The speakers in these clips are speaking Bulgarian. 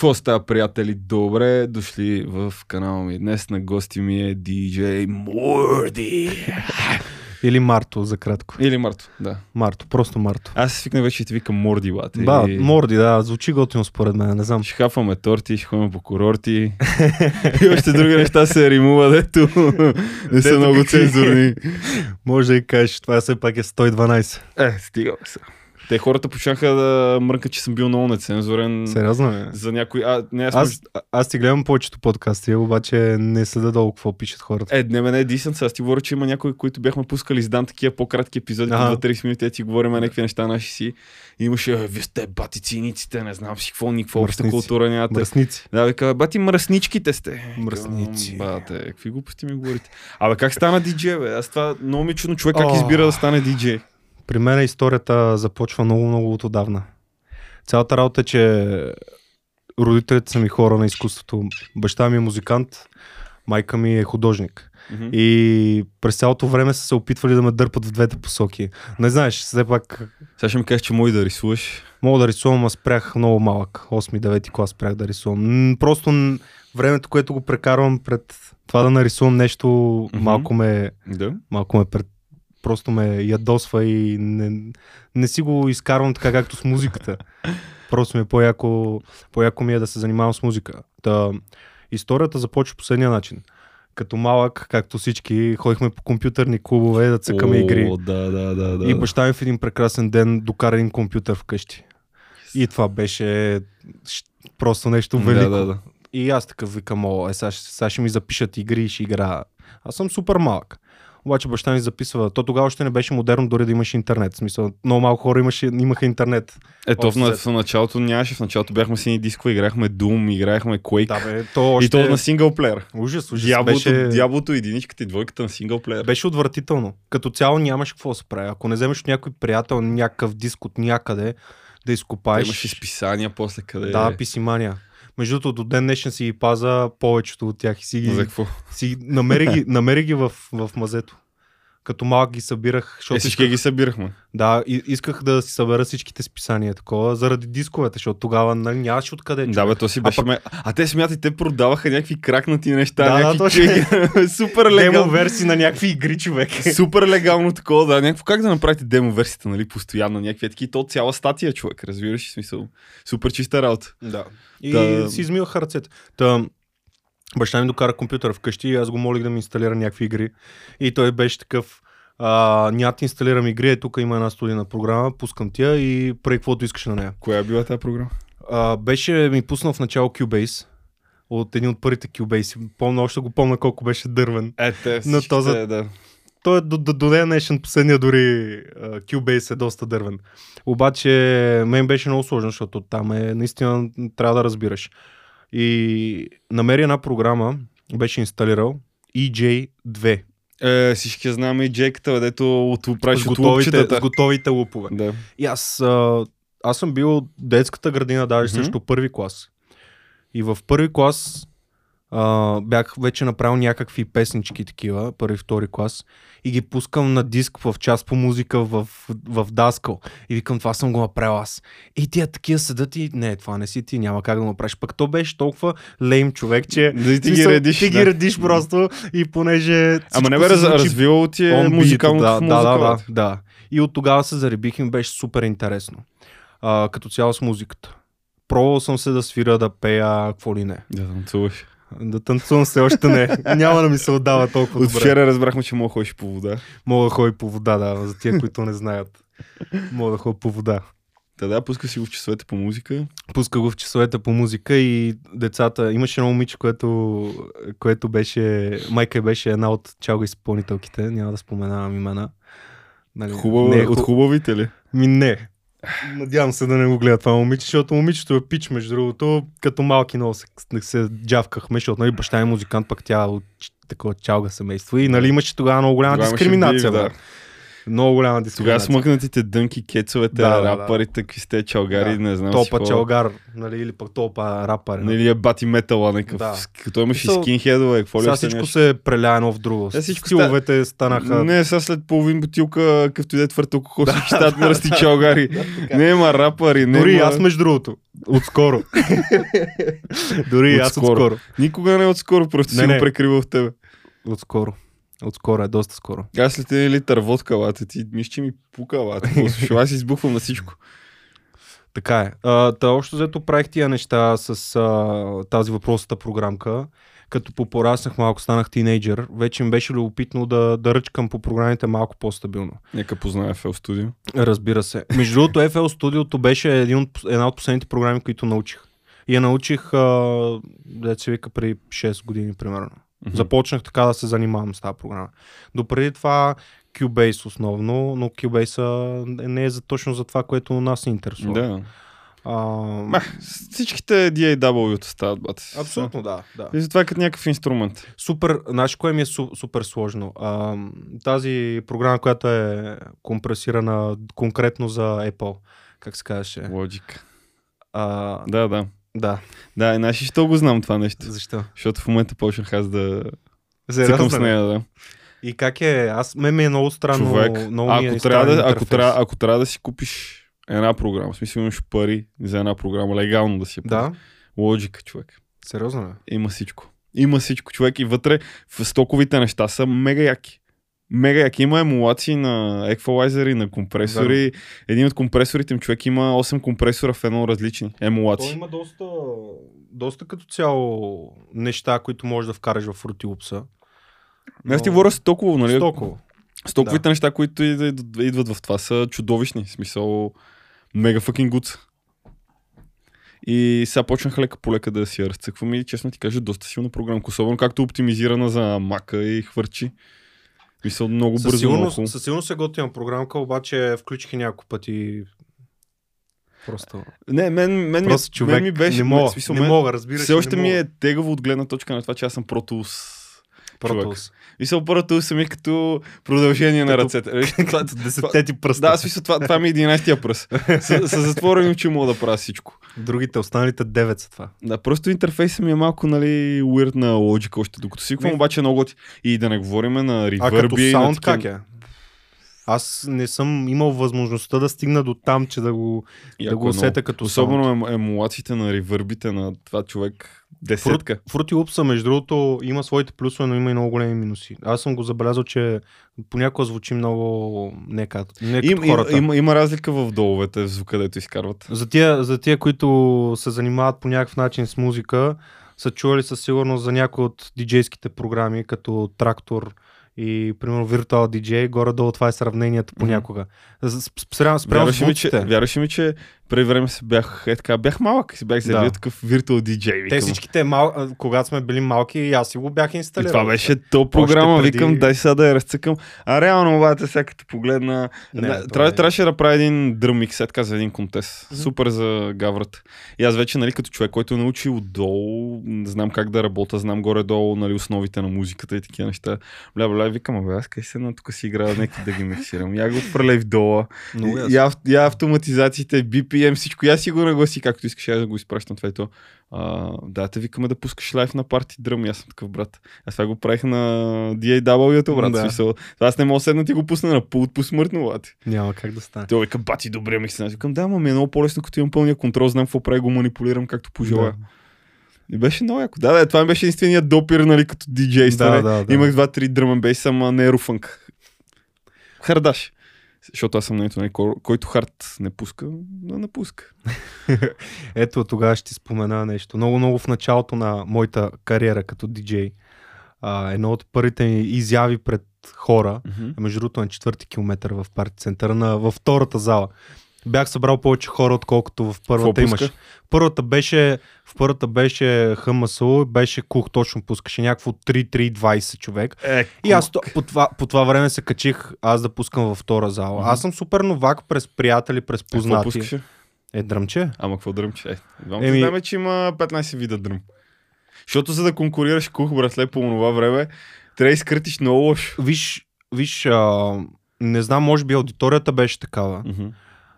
Какво става, приятели? Добре дошли в канала ми. Днес на гости ми е DJ Морди. Или Марто, за кратко. Или Марто, да. Марто, просто Марто. Аз се свикнах вече и те викам Морди, бат. Да, И Морди, да, звучи готино според мен, не знам. Ще хапваме торти, ще ходим по курорти. и още други неща се римува, дето не са много цензурни. Може да и кажеш, това все пак е 112. Е, стига сега. Те хората почнаха да мрънкат, че съм бил много нецензурен. Сериозно е. За някой... А, не, аз, Аз, а- аз ти гледам повечето подкасти, обаче не следа долу какво пишат хората. Е, не, не, дисън Аз ти говоря, че има някои, които бяхме пускали с Дан такива по-кратки епизоди, по Ага. 2-30 минути, а ти говорим някакви неща наши си. И имаше, «Е, вие сте бати циниците, не знам си какво, никаква обща култура нямате. Мръсници. Да, вика, бати мръсничките сте. Мръсници. Бате, какви глупости ми говорите. Абе, как стана диджей, бе? Аз това много ми е чудно човек как избира да стане диджей. При мен историята започва много-много от отдавна. Цялата работа е, че родителите са ми хора на изкуството. Баща ми е музикант, майка ми е художник. Мгм. И през цялото време са се опитвали да ме дърпат в двете посоки. Не знаеш, все пак Сега ще ми кажеш, че мой да рисуваш. мога да рисувам, а спрях много малък. 8-9 клас спрях да рисувам. Просто времето, което го прекарвам пред това да нарисувам нещо, Мгм. малко ме, Да. малко ме пред, просто ме ядосва и не, не си го изкарвам така както с музиката. Просто ми е по-яко, по-яко ми е да се занимавам с музика. Та, историята започва по следния начин. Като малък, както всички, ходихме по компютърни клубове да цъкаме О, игри. Да, да, да. да И баща ми в един прекрасен ден докара един компютър вкъщи. И това беше просто нещо велико. Да, да, да. И аз такъв викам, о, е, сега, сега ще ми запишат игри и ще играя. Аз съм супер малък. Обаче баща ми записва. То тогава още не беше модерно дори да имаш интернет. В смисъл, много малко хора имаше, имаха интернет. Ето в, в началото нямаше. В началото бяхме си ни дискове, играхме Doom, играехме Quake. Да, бе, то още... И то на синглплеер. Ужас, ужас. Дяволото, беше... дяволото, единичката и двойката на синглплеер. Беше отвратително. Като цяло нямаш какво да се прави. Ако не вземеш някой приятел някакъв диск от някъде да изкопаеш. Имаше списания после къде. Да, писимания. Между другото, до ден днешен си ги паза повечето от тях и си ги, За какво? си, намери ги, намери ги в, в мазето. Като малък ги събирах, защото Е, всички исках, ги събирахме. да, и, исках да си събера всичките списания такова, заради дисковете, защото тогава нали, нямаше откъде. Да, човек. бе, то си А беше. пък- ме... А те смятай, те продаваха някакви кракнати неща, Да, да, някакви точно. чеки. Супер Демо легално. версии на някакви игри, човек. Супер легално такова, да. Някакво как да направите демо версията, нали, постоянно, някакви такива, то цяла статия, човек, разбираш, смисъл. Супер чиста работа. Да. И Да. си измиваха ръцете. Та, баща ми докара компютър вкъщи и аз го молих да ми инсталира някакви игри. И той беше такъв, а, няма да ти инсталирам игри, е, тук има една студийна програма, пускам тя и прави каквото искаш на нея. Коя е била тази програма? А, беше ми пуснал в начало Cubase, от един от първите Cubase. Помня, още го помня колко беше дървен. Е, те На този- да. Той е до, до, до днешен последния дори а, Cubase е доста дървен. Обаче мен беше много сложно, защото там е наистина трябва да разбираш. И намери една програма, беше инсталирал EJ2 Е, всички знаме и Джейката, бе, дето от правиш от готовите, лупчетата. с готовите лупове. Да. И аз, а, аз съм бил детската градина, даже Мгм. също първи клас. И в първи клас а, бях вече направил някакви песнички такива, първи, втори клас. И ги пускам на диск в част по музика в, в Даскал. И викам, това съм го направил аз. И тия такива седат и не, това не си ти, няма как да го направиш. Пък то беше толкова лейм човек, че Да ти ги смисъл, редиш. ти да. ги редиш просто и понеже Ама не бе раз, звучи развивало ти е музикалната да, музика. да, да, да, да. И от тогава се заребих и ми беше супер интересно. А, като цяло с музиката. Пробвал съм се да свира, да пея, какво ли не. Да, танцуваш. Да танцувам се още не. Няма да ми се отдава толкова От добре. вчера разбрахме, че мога да ходиш по вода. Мога да ходя по вода, да, за тия, които не знаят. Мога да ходя по вода. Та да, пуска си го в часовете по музика. Пуска го в часовете по музика и децата... Имаше едно момиче, което, което беше... Майка беше една от чалга изпълнителките. Няма да споменавам имена. Нали, Хубаво, не е от ху- хубавите ли? Ми не. Надявам се да не го гледа това момиче, защото момичето е пич, между другото, като малки много се, се джавкахме, защото нали, баща е музикант, пък тя от такова чалга семейство. И нали имаше тогава много голяма Тогава дискриминация. бив, Да. Много голяма Тогава дискриминация. смъкнатите дънки, кецовете, Да, да, да. рапарите, какви сте чалгари, Да. не знам Топа си чалгар, нали, или пък топа рапър. Нали е бати метала, някакъв. Да. Като имаш и Мисъл, скинхедове, какво ли Сега всичко нещо? се преля едно в друго. Е, всичко Стиловете станаха... Не, сега след половин бутилка, като иде твърд алкохол, всички стават мръсти чалгари. Не има рапъри, не Дори и аз между другото. Отскоро. Дори и аз Отскоро. Никога не е отскоро, просто си го прекрива в тебе. Отскоро. Отскоро е, доста скоро. Аз след един литър водка, лата, ти мисля, че ми пука. Слушай, Аз избухвам на всичко. Така е. А, та общо взето правих тия неща с а, тази въпросата програмка. Като попораснах малко, станах тинейджър, вече ми беше любопитно да, да ръчкам по програмите малко по-стабилно. Нека познае FL Studio. Разбира се. Между другото, FL Studio беше един от, една от последните програми, които научих. И я научих, а, да се вика, при 6 години, примерно. Мгм. Започнах така да се занимавам с тази програма. Допреди това Cubase основно, но Cubase не е за, точно за това, което нас ни интересува. Да. А, Мах, всичките DAW-та стават, бате. абсолютно да, да. И затова е като някакъв инструмент. Супер, знаеш кое ми е су, супер сложно? А, тази програма, която е компресирана конкретно за Apple, как се казваше? Logic. А, Да, да. Да, Да, и значи, що го знам това нещо? защо? Защото в момента почнах аз да цъкам с нея, да. И как е? Аз ме ми е много странно. Човек, много е ако, странен трябва да, ако, трябва, ако трябва да си купиш една програма, в смисъл имаш пари за една програма, легално да си я Да, Лоджика, човек. сериозно ли? Има всичко. Има всичко, човек. И вътре в стоковите неща са мега яки. Мега яки. Има емулации на еквалайзери, на компресори. Един от компресорите им човек има 8 компресора в едно различни емулации. има доста, доста като цяло неща, които можеш да вкараш в Fruity Loops. Аз ти говоря стоково, нали? Стоково. Стоковите Да. неща, които идват, в това са чудовищни. В смисъл, мега fucking good. И сега почнах лека по лека да си я разцъквам и честно ти кажа, доста силна програмка. Особено както оптимизирана за мака и хвърчи. Мисъл, много Със бързо. сигурност, много. със сигурност е готина програмка, обаче включих няколко пъти. Просто, Не, мен, мен, просто ми, човек мен ми беше... не мога, смисъл, не мен, мога, разбираш. все ли, още ми е тегаво от гледна точка на това, че аз съм Pro. Мисъл, Pro Tools са ми като продължение на Като- ръцете. Виж, това- Десетте ти пръста. Да, смисъл, това, това ми е 11-тия пръст. С, с затворени очи мога да правя всичко. Другите, останалите девет са това. Да, просто интерфейсът ми е малко, нали, weird на Logic още, докато Ми- обаче много готи. И да не говорим на А reverb като саунд как е? Аз не съм имал възможността да стигна до там, че да го, да го много. като Особено саунд. ем, емулациите на ревърбите на това човек. Десетка. Fruity Loops, между другото, има своите плюсове, но има и много големи минуси. Аз съм го забелязал, че понякога звучи много не като, не като Им, им, хората. има, има разлика в доловете, в звука, дето изкарват. За тия, за тия, които се занимават по някакъв начин с музика, са чували със сигурност за някои от диджейските програми, като Трактор и, примерно, Virtual DJ, горе-долу това е сравнението понякога. С- с- Спрямо, спрямо Вярваше ми, че, звуците. вярваше ми, че преди време си бях, е така, бях малък, си бях заявил Да. такъв virtual DJ. Те всичките, мал... когато сме били малки, и аз си го бях И инсталирал. това беше то програма, преди- викам, дай сега да я разцъкам. А реално обаче, сега като погледна, Не, не, трябва, е- трябваше да прави един дръм миксет, каза един контест. Мгм. Супер за гаврата. И аз вече, нали, като човек, който е научил отдолу, знам как да работя, знам горе-долу, нали, основите на музиката и такива неща. Бля, бля, викам, абе, аз къде се на тук си играя, нека да ги миксирам. Я го отвърляй в дола. И-. Я, я автоматизациите, BPM, всичко. Я си го нагласи както искаш, аз да го изпращам това и то. А, да, те викаме да пускаш лайф на парти дръм. Аз съм такъв брат. Аз това го правих на DAW-то, брат. Да. Да. Смисъл, аз не мога да седна ти го пусна на пулт посмъртно, брат. Няма как да стане. Той вика, бати, добре, ми се Викам, да, ма ми е много по-лесно, като имам пълния контрол, знам какво прави, го манипулирам както пожелая. И беше много яко. Да, да, това ми беше единствения допир, нали, като диджей. Да, да, да. Имах два-три дръм бейс, ама не ерофънк. Хардаш. Защото аз съм на нали, ко- който хард не пуска, да не пуска. Ето тогава ще ти спомена нещо. Много, много в началото на моята кариера като диджей. А, едно от първите ми изяви пред хора, между другото на четвърти километър в парти центъра, на, във втората зала. Бях събрал повече хора, отколкото в първата Какво имаш. пуска? Първата беше, в първата беше ХМСУ, беше кух, точно пускаше някакво 3-3-20 човек. Е, И аз по това, по това време се качих аз да пускам във втора зала. Мгм. Аз съм супер новак през приятели, през познати. пускаше? Е, дръмче? Ама какво дръмче? Е, Еми- знаем, че има 15 вида дръм. Защото за да конкурираш кух, братле, по това време, трябва да изкъртиш много лошо. Виж, виж а, не знам, може би аудиторията беше такава. Мгм.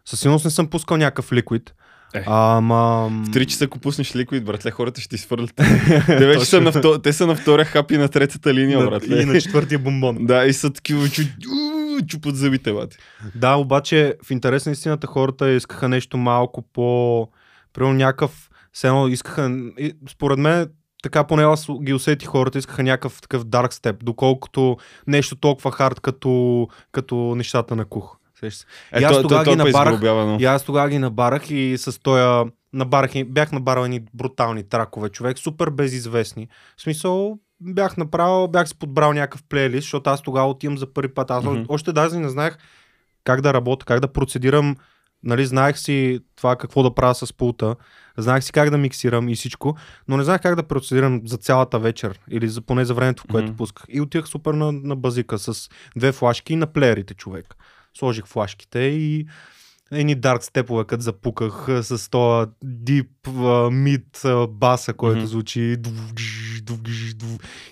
Със сигурност не съм пускал някакъв ликвид. Е. Ама... В 3 часа, ако пуснеш ликвид, братле, хората ще ти свърлят. те вече са на, вто... те са на втория хап и на третата линия, братле. и на четвъртия бомбон. Да, и са такива чу... чупат зъбите, бате. Да, обаче в интерес на истината хората искаха нещо малко по... Примерно някакъв... Все едно искаха... и Според мен така поне аз ги усетих хората, искаха някакъв такъв dark step, доколкото нещо толкова хард като, като нещата на кух. Сещаш се. И аз тогава ги набарах, но... и аз тогава ги набарах и с тоя набарах, бях набарал едни брутални тракове, човек, супер безизвестни. В смисъл, бях направил, бях си подбрал някакъв плейлист, защото аз тогава отивам за първи път. Аз mm-hmm. още даже не знаех как да работя, как да процедирам. Нали, знаех си това какво да правя с пулта, знаех си как да миксирам и всичко, но не знаех как да процедирам за цялата вечер или за, поне за времето, в което Мгм. пусках. И отивах супер на, на базика с две флашки и на плеерите, човек. Сложих флашките и едни дарк степове, като запуках с този дип мид баса, който звучи.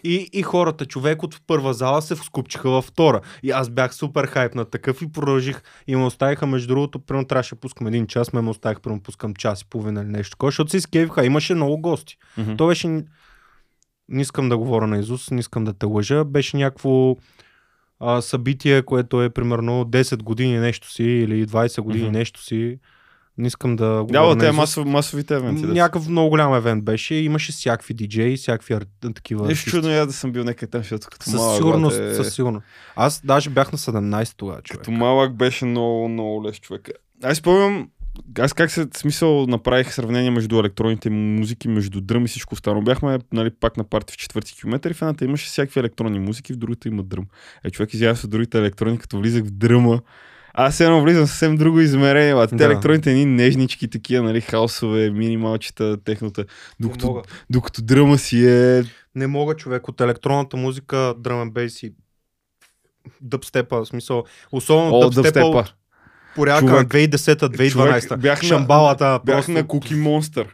И, и хората, човек от първа зала се скупчиха във втора. И аз бях супер хайп на такъв и продължих. И ме оставиха, между другото, примерно трябваше да пускам един час, ме ме оставих, примерно пускам час и половина или нещо такова, защото си скевиха. Имаше много гости. Мгм. То беше... Не искам да говоря на Изус, не искам да те лъжа. Беше някакво а, събитие, което е примерно 10 години нещо си или 20 години Мгм. нещо си. Не искам да говоря Да, на те масов, масовите евенти. Да. Някакъв много голям евент беше. Имаше всякакви диджеи, всякакви ар... такива. Нещо чудно я да съм бил някъде там, защото като Със малък, сигурност, бате, със сигурност. Аз даже бях на 17 тогава, човек. Като малък беше много, много лес човек. Аз спомням, аз как се смисъл направих сравнение между електронните музики, между дръм и всичко останало. Бяхме нали, пак на парти в четвърти километър и в едната имаше всякакви електронни музики, в другата има дръм. Е, човек извява се от другите електрони, като влизах в дръма. Аз едно влизам съвсем друго измерение. А те Да. електроните ни нежнички, такива, нали, хаосове, минималчета, технота. Не Докато, докато дръма си е... не мога, човек, от електронната музика, дръм бейс и дъбстепа, в смисъл, особено О, дъбстепа. от на Човек, 2010-2012. човек, бях на- Шамбалата, Бях просто... на Monster.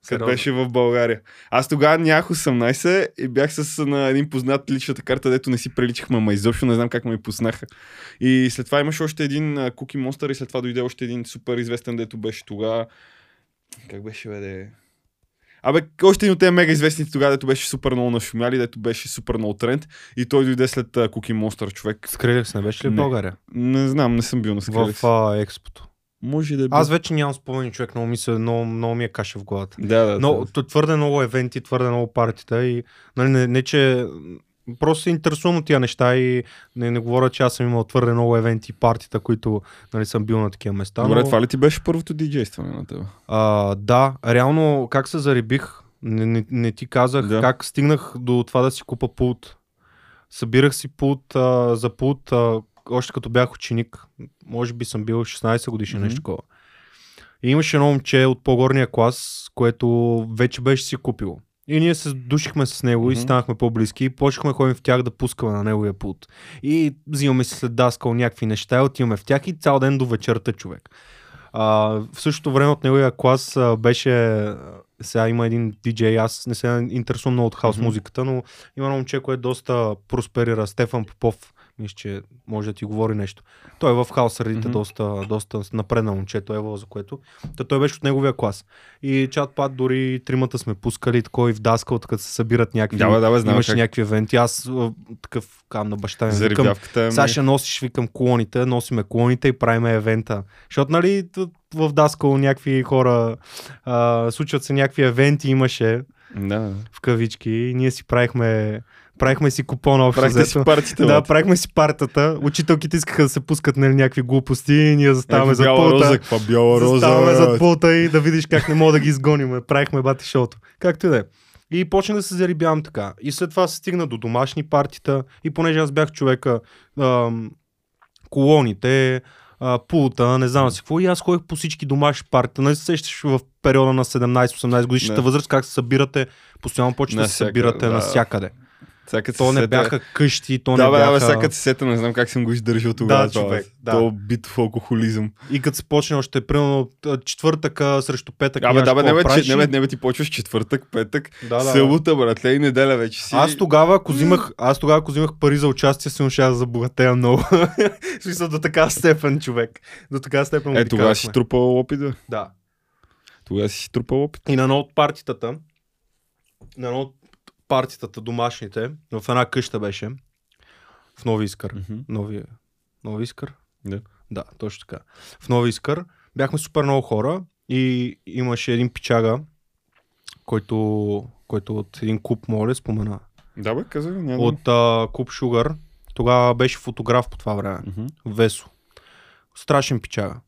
Къде Сериозно. беше в България. Аз тогава нямах 18 и бях с на един познат личната карта, дето не си приличахме, ма изобщо не знам как ме пуснаха. И след това имаше още един Cookie Monster и след това дойде още един супер известен, дето беше тогава. Как беше, бе, де? Абе, още един от тези мега известните тогава, дето беше супер много нашумяли, дето беше супер много тренд и той дойде след Cookie Monster човек. Скрилекс не беше ли в Не. България? Не знам, не съм бил на Skrillex. В а, експото. Може да е бил. Аз вече нямам спомени, човек, много ми, се, много, много ми е каша в главата. Да, да. Но да. твърде много евенти, твърде много партита и нали, не, не, че просто се интересувам от тия неща и не, не говоря, че аз съм имал твърде много евенти и партита, които нали, съм бил на такива места. Добре, но, това ли ти беше първото диджействане на тебе? а, да, реално как се зарибих, не, не, не ти казах Да. как стигнах до това да си купа пулт. Събирах си пулт а, за пулт а, още като бях ученик. Може би съм бил 16 годишен, Мгм. нещо такова. И имаше едно момче от по-горния клас, което вече беше си купило. И ние се душихме с него и Мгм. станахме по-близки и почнахме ходим в тях да пускаме на неговия пулт. И взимаме си след даскал някакви неща, и отиваме в тях и цял ден до вечерта човек. А, в същото време от неговия клас а, беше сега има един диджей, аз не се интересувам много от хаус Мгм. музиката, но има едно момче, което доста просперира, Стефан Попов, мисля, че може да ти говори нещо. Той е в хаус средите Мгм. доста, доста напреднал момче, той е за което. Та той беше от неговия клас. И чат пат дори тримата сме пускали такова и в даскал, като се събират някакви, Да, да, знам имаше как. някакви евенти. Аз такъв кам на баща ми. викам, Зарибявката е... Саша носиш, викам колоните, носиме колоните и правиме евента. Защото, нали, в Даскал някакви хора, а, случват се някакви евенти, имаше Да. в кавички и ние си правихме, правихме си купона общо Правихте си партията. Да, правихме си партата. Учителките искаха да се пускат нали, някакви глупости и ние заставаме Е, зад бяла пулта. роза, каква бяла роза. Заставаме зад пулта и да видиш как не мога да ги изгоним. Правихме бати шоуто. Както и да е. И почна да се зарибявам така. И след това се стигна до домашни партита. И понеже аз бях човека, ам, колоните, а, пулта, не знам си какво. И аз ходих по всички домашни партита. Не се сещаш в периода на 17-18 годишната възраст, как се събирате, постоянно почвате да се събирате да. навсякъде. Като То не сета- бяха къщи, то Да, не бе, бяха... сега като се сета, не знам как съм го издържал тогава. Да, това, човек, да. То битов алкохолизъм. И като се почне още примерно четвъртъка срещу петък. Абе, да, бе, не, бе, правиш че, не, бе, не, бе, ти почваш четвъртък, петък, Да, да, да. събота, братле, и неделя вече си. Аз тогава, ако взимах, аз тогава, ако взимах пари за участие, си ще да забогатея много. Смисъл до така степен, човек. До така степен. Е, тогава си трупал опит, да. Да. Тогава си трупал опит. И на едно от партитата, на едно от партитата домашните, в една къща беше, в Нови Искър. Мгм. Нови, Нови Искър? Да. Да, точно така. В Нови Искър бяхме супер много хора и имаше един пичага, който, който от един клуб, моля, спомена. Да, бе, казах, няма От а, клуб Шугър. Тогава беше фотограф по това време. Мгм. Весо. Страшен пичага.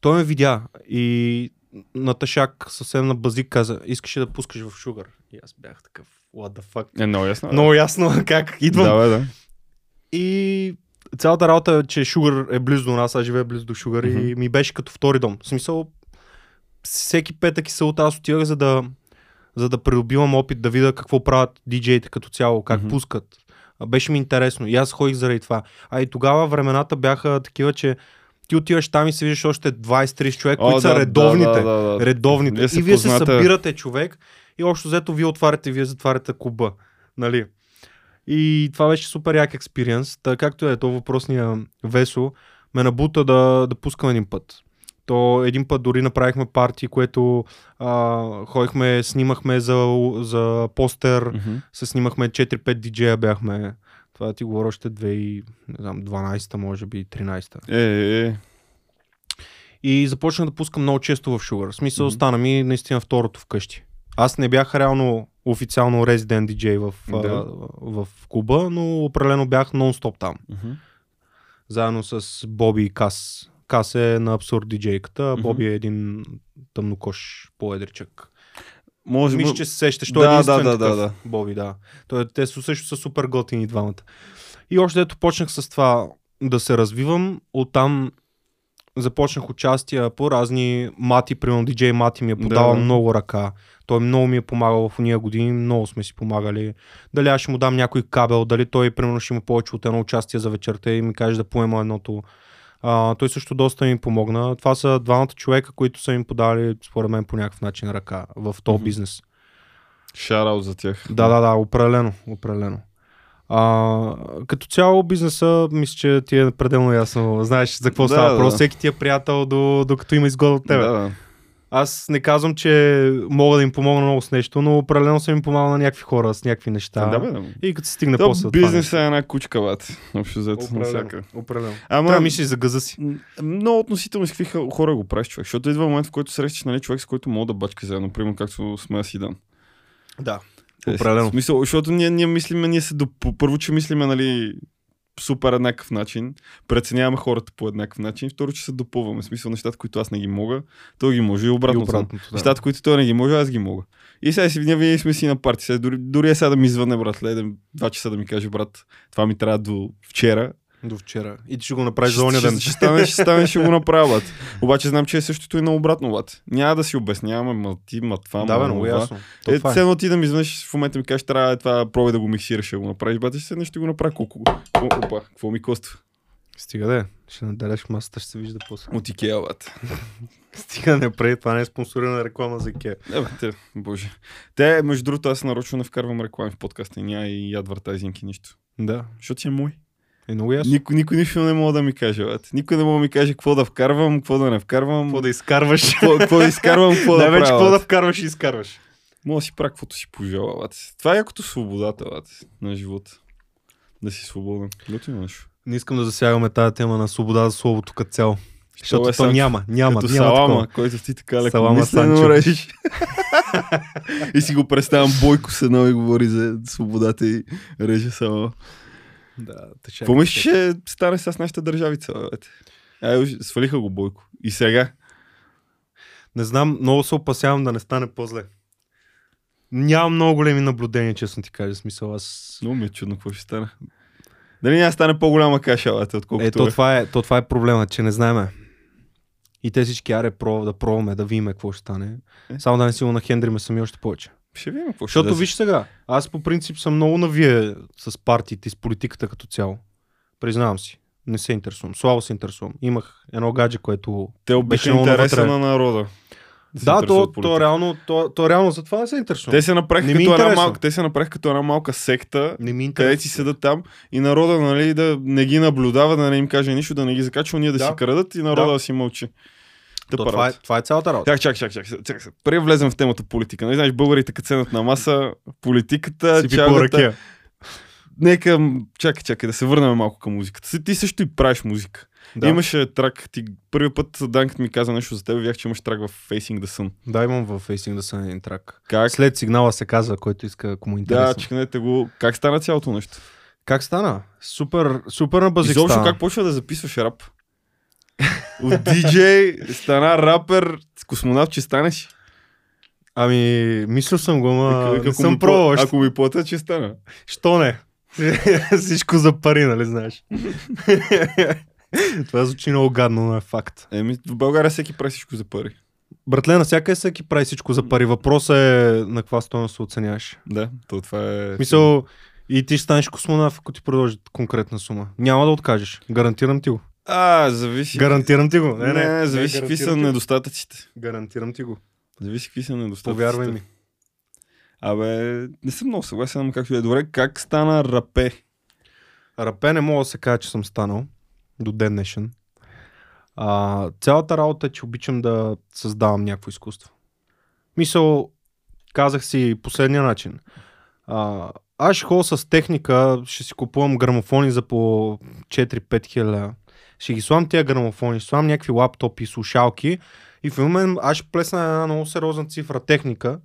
Той ме видя и Наташак съвсем на базик каза, искаш ли да пускаш в Шугър? И аз бях такъв, what the fuck. Е, много ясно. бе. Много ясно как идвам. Да, бе, да. И цялата работа е, че Шугър е близо до нас, аз живея близо до Шугър и Мгм. ми беше като втори дом. В смисъл, всеки петък и събота аз отивах за да, за да придобивам опит, да видя какво правят диджеите като цяло, как Мгм. пускат. Беше ми интересно и аз ходих заради това. А и тогава времената бяха такива, че ти отиваш там и се виждаш още 20-30 човека, които О, са да, редовните. Да, да, да. редовните. Вие се и вие се познате. събирате човек и общо взето вие отваряте, вие затваряте клуба. Нали? И това беше супер як експириенс. Та, както е, то въпросния Весо ме набута да, да пускам един път. То един път дори направихме парти, което а, ходихме, снимахме за, за постер, Мгм. се снимахме 4-5 диджея бяхме. Това ти говоря още 2012 може би 13-та. Е, е, е. И започнах да пускам много често в Sugar. В смисъл, Мгм. стана ми наистина второто вкъщи. Аз не бях реално официално резидент диджей в, Да. а, в клуба, но определено бях нон-стоп там. Мгм. Заедно с Боби и Кас. Кас е на абсурд диджейката, Мгм. Боби е един тъмнокош по-едричък. Може Мисля, че се сещаш. Той Да, е единствен да, да, такъв, да, да. Боби, да. Той, те са също са супер готини двамата. И още ето почнах с това да се развивам. Оттам започнах участия по разни мати, примерно диджей Мати ми е подавал Да. много ръка. Той много ми е помагал в уния години, много сме си помагали. Дали аз ще му дам някой кабел, дали той примерно ще има повече от едно участие за вечерта и ми каже да поема едното. А, той също доста ми помогна. Това са двамата човека, които са ми подали, според мен, по някакъв начин ръка в този Мгм. бизнес. Шараут за тях. Да, да, да, определено, определено. А, като цяло бизнеса, мисля, че ти е пределно ясно. Знаеш за какво Да, става. да. Просто всеки ти е приятел, до, докато има изгода от тебе. Да, да. Аз не казвам, че мога да им помогна много с нещо, но определено съм им помагал на някакви хора с някакви неща. Да, бе, да. И като се стигне То после от това бизнес е една кучка, бат. Общо взето. Определено. Ама, Трябва мислиш за газа си. много относително с какви хора го правиш човек. Защото идва момент, в който срещаш нали, човек, с който мога да бачка заедно, примерно както сме аз и Дан. Да. Е, Определено. Смисъл, защото ние, ние мислиме, ние се доп... първо, че мислиме, нали, супер еднакъв начин, преценяваме хората по еднакъв начин, второ, че се допълваме. В смисъл, нещата, които аз не ги мога, той ги може и обратно. и обратното. Да. Нещата, които той не ги може, аз ги мога. И сега си, винаги сме си на парти. Сега, дори, дори е сега да ми звъне, брат, ле, да- два часа да ми каже, брат, това ми трябва до вчера. До вчера. И ти ще го направиш за оня ден. ще, стане, ще стане, ще го направя, бат. Обаче знам, че е същото и на обратно, бат. Няма да си обясняваме, ма ти, ма това, Да, ма много ясно. Е, това е. едно ти да ми изведнъж в момента ми кажеш, трябва е това, пробай да го миксираш, ще го направиш, бате, ще седнеш, ще го направя. Колко, колко, опа, какво ми коства? Стига да е. Ще наделяш масата, ще се вижда после. От Икеа, бат. Стига не прави, това не е спонсорирана реклама за Икеа. Е, бе, те, боже. Те, между другото, аз нарочно не вкарвам реклами в подкаста и няма и адвартайзинг и нищо. Да. Защото си е мой. Е много ясно. Никой, никой нищо не мога да ми каже, бат. Никой не мога да ми каже какво да вкарвам, какво да не вкарвам. Какво да изкарваш? какво, какво да изкарвам, какво да Най-вече правя. какво да вкарваш и изкарваш. Мога да си правя каквото си пожела, бат. Това е якото свободата, бат, на живота. Да си свободен. Готино нещо. Не искам да засягаме тази тема на свобода за словото като цяло. Защото е то Санчо? няма, няма, Като няма салама, такова. който ти така леко Салама мислено режеш. и си го представям Бойко с едно и говори за свободата и реже салама. Да, тъчак. Какво мислиш, ще стане с нашата държавица, бе? Ай, свалиха го Бойко. И сега. Не знам, много се опасявам да не стане по-зле. Нямам много големи наблюдения, честно ти кажа. Смисъл, аз... Много ми е чудно какво ще стане. Дали няма да стане по-голяма каша, бе, отколкото Е, то е. това е, то това е проблема, че не знаеме. И те всички аре да пробваме, да видим какво ще стане. Е. Само да не си го нахендриме сами още повече. Ще видим какво Защото ще виж сега, аз по принцип съм много навие с партиите и с политиката като цяло. Признавам си. Не се интересувам. Слабо се интересувам. Имах едно гадже, което... Те обича интереса на народа. Да, то, то, реално, то, то реално за това не се интересувам. Те се направиха като една малка, те се направиха като една малка секта, Не ми е където интересува. си седат там и народа нали, да не ги наблюдава, да не им каже нищо, да не ги закачва, ние да, Да. си крадат и народа Да. да, си мълчи. То, Тъпа това, е, това е цялата работа. Чак, чак, чак, чак, чак. Преди влезем в темата политика. Нали, знаеш, българите като седнат на маса, политиката, Си пи по чалгата... ръке. Нека, чакай, чакай, да се върнем малко към музиката. Ти също и правиш музика. Да. Да. Имаше трак, ти първи път Данкът ми каза нещо за теб, видях, че имаш трак в Facing the Sun. да, имам във Facing да съм един трак. Как? След сигнала се казва, който иска, ако му е Да, интересно. чекнете го. Как стана цялото нещо? Как стана? Супер, супер на базик Изобщо стана. как почва да записваш рап? От диджей стана рапер, космонавт, че станеш. Ами, мислил съм го, ма Вика- не съм пробвал. Ако ми платят, че стана. Що не? Всичко за пари, нали знаеш? Това звучи много гадно, но е факт. Еми, в България всеки прави всичко за пари. Братле, навсякъде всеки прави всичко за пари. Въпросът е на каква стоеност се оценяваш. Да, то това е... Мисъл, и ти ще станеш космонавт, ако ти продължи конкретна сума. Няма да откажеш. Гарантирам ти го. А, зависи. Гарантирам ти го. Не, не, не зависи какви са недостатъците. Гарантирам ти го. Зависи какви са недостатъците. Повярвай ми. Абе, не съм много съгласен, но както е. Добре, как стана рапе? Рапе не мога да се кажа, че съм станал до ден днешен. А, цялата работа е, че обичам да създавам някакво изкуство. Мисъл, казах си последния начин. А, аз ще ходя с техника, ще си купувам грамофони за по 4-5 хиляди. Ще ги слам тия грамофони, ще слам някакви лаптопи, слушалки и в момент аз ще плесна една много сериозна цифра техника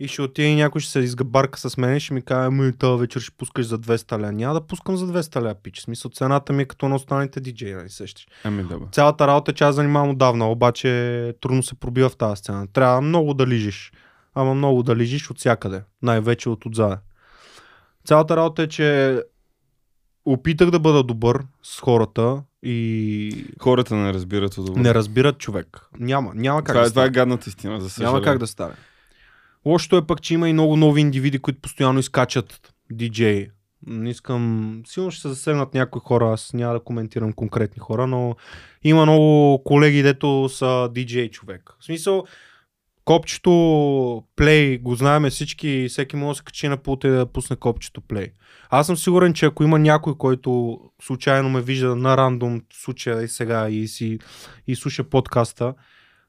и ще отиде и някой ще се изгабарка с мен и ще ми каже, ми тази вечер ще пускаш за 200 ля. Няма да пускам за 200 ля, пич. Смисъл цената ми е като на останалите диджеи, нали сещаш. Ами да, бе. Цялата работа е, че аз занимавам отдавна, обаче трудно се пробива в тази сцена. Трябва много да лижиш. Ама много да лижиш от всякъде. Най-вече от отзаде. Цялата работа е, че опитах да бъда добър с хората и Хората не разбират от добро. не разбират човек. Няма, няма как това, да е, това е гадната истина, за съжаление. Няма как да стане. Лошото е пък, че има и много нови индивиди, които постоянно изкачат диджеи. Не искам... Силно ще се засегнат някои хора, аз няма да коментирам конкретни хора, но има много колеги, дето са диджей човек. В смисъл, копчето play го знаем всички, всеки може да се качи на пулта и да пусне копчето play. Аз съм сигурен, че ако има някой, който случайно ме вижда на рандом случая и сега и си и слуша подкаста,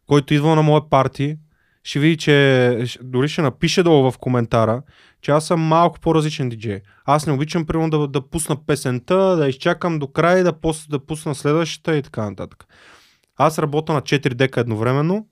който идва на моя парти, ще види, че дори ще напише долу в коментара, че аз съм малко по-различен диджей. Аз не обичам, примерно, да, да пусна песента, да изчакам до края и да, после да пусна следващата и така нататък. Аз работя на 4 дека едновременно,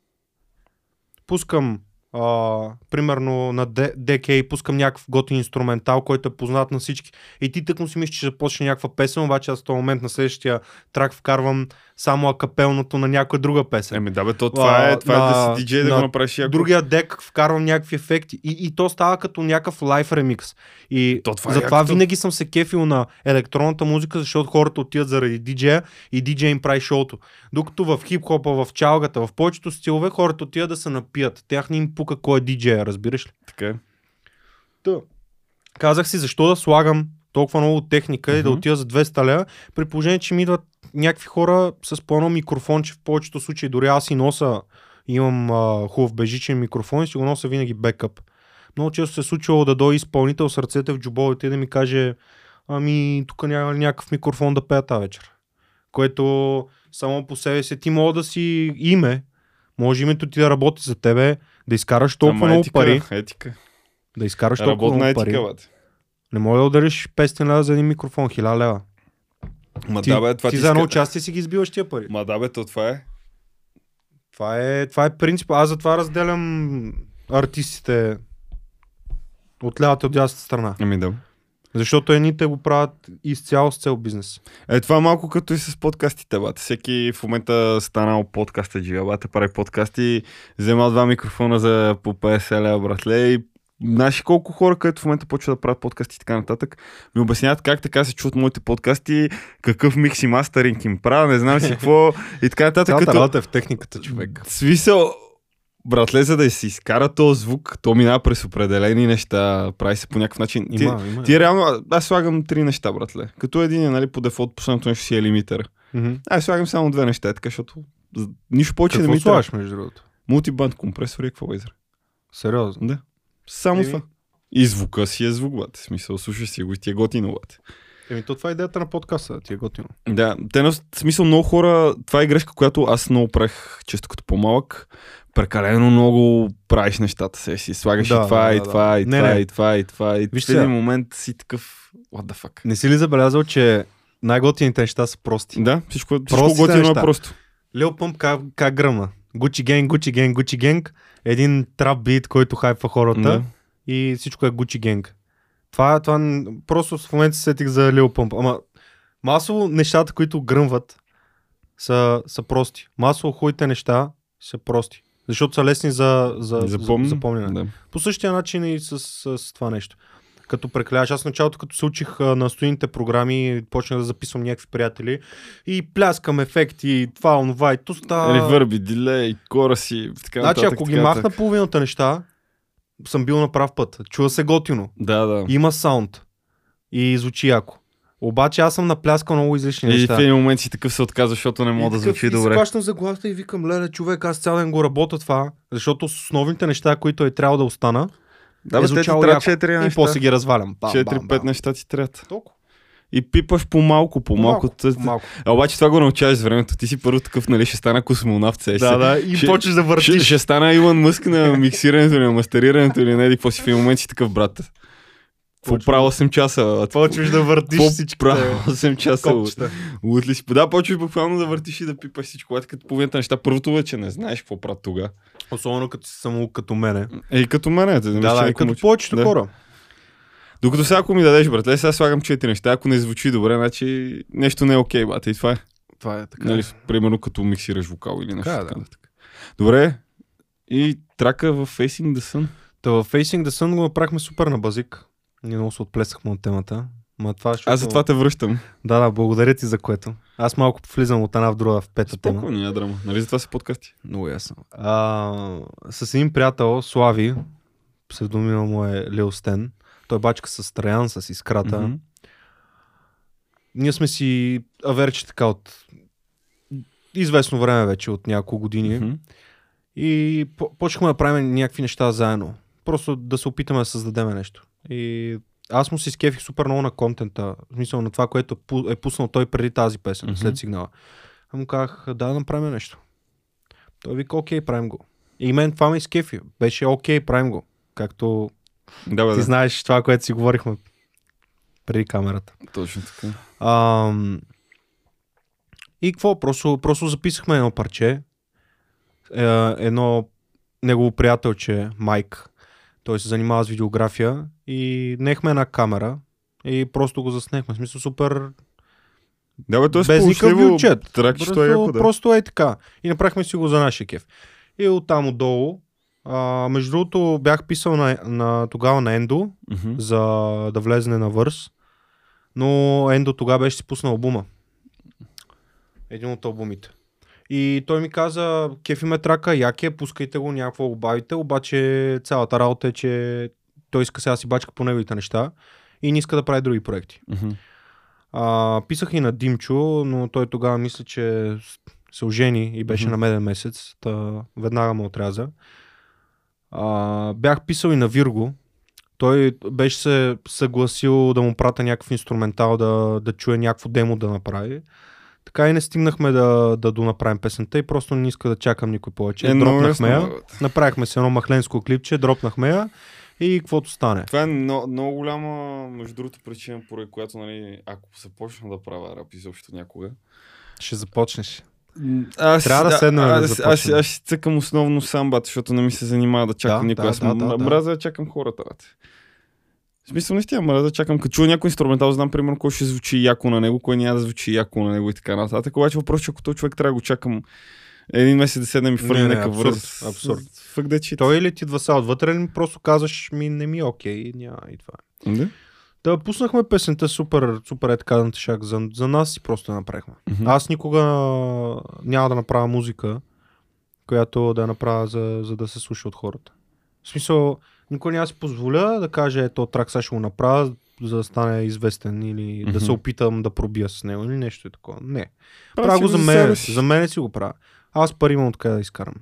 пускам а, примерно на DK пускам някакъв готин инструментал, който е познат на всички. И ти тъкмо си мислиш, че започне някаква песен, обаче аз в този момент на следващия трак вкарвам само акапелното на някоя друга песен. Еми да бе, то това е, това е да на- си диджей да го направиш яко. Другия дек вкарвам някакви ефекти и, и то става като някакъв лайф ремикс. И То това е затова якото. винаги съм се кефил на електронната музика, защото хората отиват заради диджея и диджей им прави шоуто. Докато в хип-хопа, в чалгата, в повечето стилове хората отиват да се напият. Тях не им пука кой е диджея, разбираш ли? Така е. Та. Казах си защо да слагам толкова много техника и да отида за 200 лева, при положение, че ми идват някакви хора с по едно микрофонче в повечето случаи. Дори аз си носа, имам а, хубав бежичен микрофон и си го нося винаги бекъп. Много често се е случвало да дойде изпълнител с ръцете в джобовете и да ми каже ами тук няма ли някакъв микрофон да пея тази вечер. Което само по себе си ти мога да си име, може името ти да работи за тебе, да изкараш толкова Ама много етика, пари, Етика. да изкараш толкова Работна много етика, пари. бе. Не може да удариш 500 лева за един микрофон, 1000 лева. Ма Ти, да бе, това ти ти за едно иска- участие си ги избиваш тия пари. Ма да бе, то това е. Това е, това е принцип. Аз затова разделям артистите от лявата и от дясната страна. Ами да. Защото едните го правят изцяло с цел бизнес. Е, това е малко като и с подкастите, бате. Всеки в момента станал подкаста джига, бате, прави подкасти, взема два микрофона за по 50 лева, братле, и Знаеш колко хора, където в момента почват да правят подкасти и така нататък, ми обясняват как така се чуват моите подкасти, какъв микс и мастеринг им правя, не знам си какво и така нататък. Цялата Като... работа е в техниката, човек. Смисъл, братле, за да си изкара този звук, то минава през определени неща, прави се по някакъв начин. Има, ти, има. ти реално, а- аз слагам три неща, братле. Като един е, нали, по дефолт, последното нещо си е лимитър. Мгм. Аз слагам само две неща, така, защото нищо повече не Какво ми трябва. слагаш, между другото? Мултибанд компресор и еквалайзер. Сериозно. Да. Само Еми. това. И звука си е звук, бате. Смисъл, слушаш си го и ти е готино, бате. Еми, то това е идеята на подкаста, ти е готино. Да, те на смисъл много хора, това е грешка, която аз много правих често като по-малък. Прекалено много правиш нещата се си. Слагаш Да, и това, да, и това, да. и Не, това, не. и това, и това. И Виж в един момент си такъв, what the fuck. Не си ли забелязал, че най-готините неща са прости? Да, всичко, всичко готино е просто. Лил Пъмп как, как гръмна? Гучи Генг, Гучи Генг, Гучи Генг. Един трап бит, който хайпва хората. Да. И всичко е Гучи Генг. Това, това просто в момента се сетих за Лил Пъмп. Ама масово нещата, които гръмват, са, са прости. Масово хубавите неща са прости. Защото са лесни за, за, за Запомни. запомняне. Да. По същия начин и с, с, с това нещо. Като прекляваш, аз в началото, като се учих на студийните програми, почнах да записвам някакви приятели и пляскам ефекти, и това, онова и то става... Ревърби, дилей, кораси, така Значи, нататък. ако ги махна половината неща, съм бил на прав път. Чува се готино. Да, да. Има саунд. И звучи яко. Обаче аз съм напляскал много излишни И неща. в един момент си такъв се отказва, защото не И мога да звучи и добре. хващам за главата и викам, леле, човек, аз цял ден го работя това, защото с основните неща, които е трябвало да остана, Да, е бе, те ти звучало трябва яко. и после ги развалям. Бам, бам, 4-5 бам. неща ти трябват. Толкова. И пипаш по-малко, по-малко. По-малко, по-малко. А обаче това го научаваш с времето. Ти си първо такъв, нали, ще стана космонавт. Се, Да, да, и Ще- почваш да Ще, въртиш. ще стана Илон Мъск на миксирането или на мастерирането или не, какво си в момент си такъв брат. Какво Почва- правил 8 часа? Почваш да въртиш Какво всичките правил 8 часа? Лут ли си? Да, почваш буквално да въртиш и да пипаш всичко. Като половината неща. Първото вече не знаеш какво правят тогава. Особено като си само като мене. Е, и като мене. Да, Да, да, и като повечето Да. хора. Докато сега ако ми дадеш, братле, сега слагам 4 неща. Ако не звучи добре, значи нещо не е окей, бате. И това е. Това е така. Нали, примерно като миксираш вокал или нещо. Така е, Така, да. нататък. Добре. И трака в Facing the Sun. Та в Facing the Sun го направихме супер на базик. Ние много се отплесахме от темата. Ма това, защото... Аз за това те връщам. Да, да, благодаря ти за което. Аз малко влизам от една в друга в пета тема. Спокойно, няма драма. Нали за това са подкасти? Много ясно. А, с един приятел, Слави, псевдонима му е Лил Стен, той е бачка с Траян, с Искрата. Мгм. Ние сме си аверче така от известно време вече, от няколко години. Мгм. И по- почнахме да правим някакви неща заедно. Просто да се опитаме да създадем нещо. И аз му се изкефих супер много на контента, в смисъл на това, което е пу- пуснал той преди тази песен, Мгм. след сигнала. А му казах, да, да направим нещо. Той вика, окей, правим го. И мен това ме изкефи. Беше окей, правим го. Както Да, бе, ти да. знаеш това, което си говорихме преди камерата. Точно така. Ам... И какво? Просто, просто записахме едно парче. Е, едно негово приятелче, Майк. Той се занимава с видеография. И нехме една камера. И просто го заснехме. В смисъл супер. Да, бе, той е без никакъв бюджет. Трак, що е Просто, яко, да. просто е така. И направихме си го за нашия кеф. И оттам отдолу. А, между другото, бях писал на, на, тогава на Ендо, Мгм. за да влезне на върс. Но Ендо тогава беше си пуснал албума. Един от албумите. И той ми каза, кефи ме трака, яке, пускайте го, някакво го бавите, обаче цялата работа е, че той иска сега си бачка по неговите неща и не иска да прави други проекти. Мгм. А, писах и на Димчо, но той тогава мисля, че се ожени и беше Мгм. на меден месец, та веднага му отряза. А, бях писал и на Вирго. Той беше се съгласил да му прата някакъв инструментал, да, да чуе някакво демо да направи. Така и не стигнахме да, да донаправим песента и просто не иска да чакам никой повече. Е, дропнахме я, направихме се едно махленско клипче, дропнахме я и каквото стане. Това е много, много голяма, между другото, причина, поради която, нали, ако започна да правя рап изобщо някога, Ще започнеш. Аз, Трябва да седнем да аз, аз, аз, започнем. аз цъкам основно сам, бат, защото не ми се занимава да чакам Да, никой. да, Аз да, да, м- да. мразя да чакам хората, бат. В смисъл, наистина, мразя да чакам. Като чуя някой инструментал, знам примерно кой ще звучи яко на него, кой няма да звучи яко на него и така нататък. Обаче въпрос, че ако този човек трябва да го чакам един месец да седнем и Не, фърли не, някакъв абсурд, връз. абсурд. Фък да чит. Той или ти идва са отвътре, или просто казваш ми не ми е окей, и няма и това. Да? Да, пуснахме песента супер, супер е така тишак. За, за нас си просто я направихме. Мгм. Аз никога няма да направя музика, която да я направя за, за да се слуша от хората. В смисъл, никой няма си позволя да каже, ето трак сега ще го направя, за да стане известен или Мгм. да се опитам да пробия с него или нещо е такова. Не. Правя го за мен. За мен си го правя. Аз пари имам откъде да изкарам.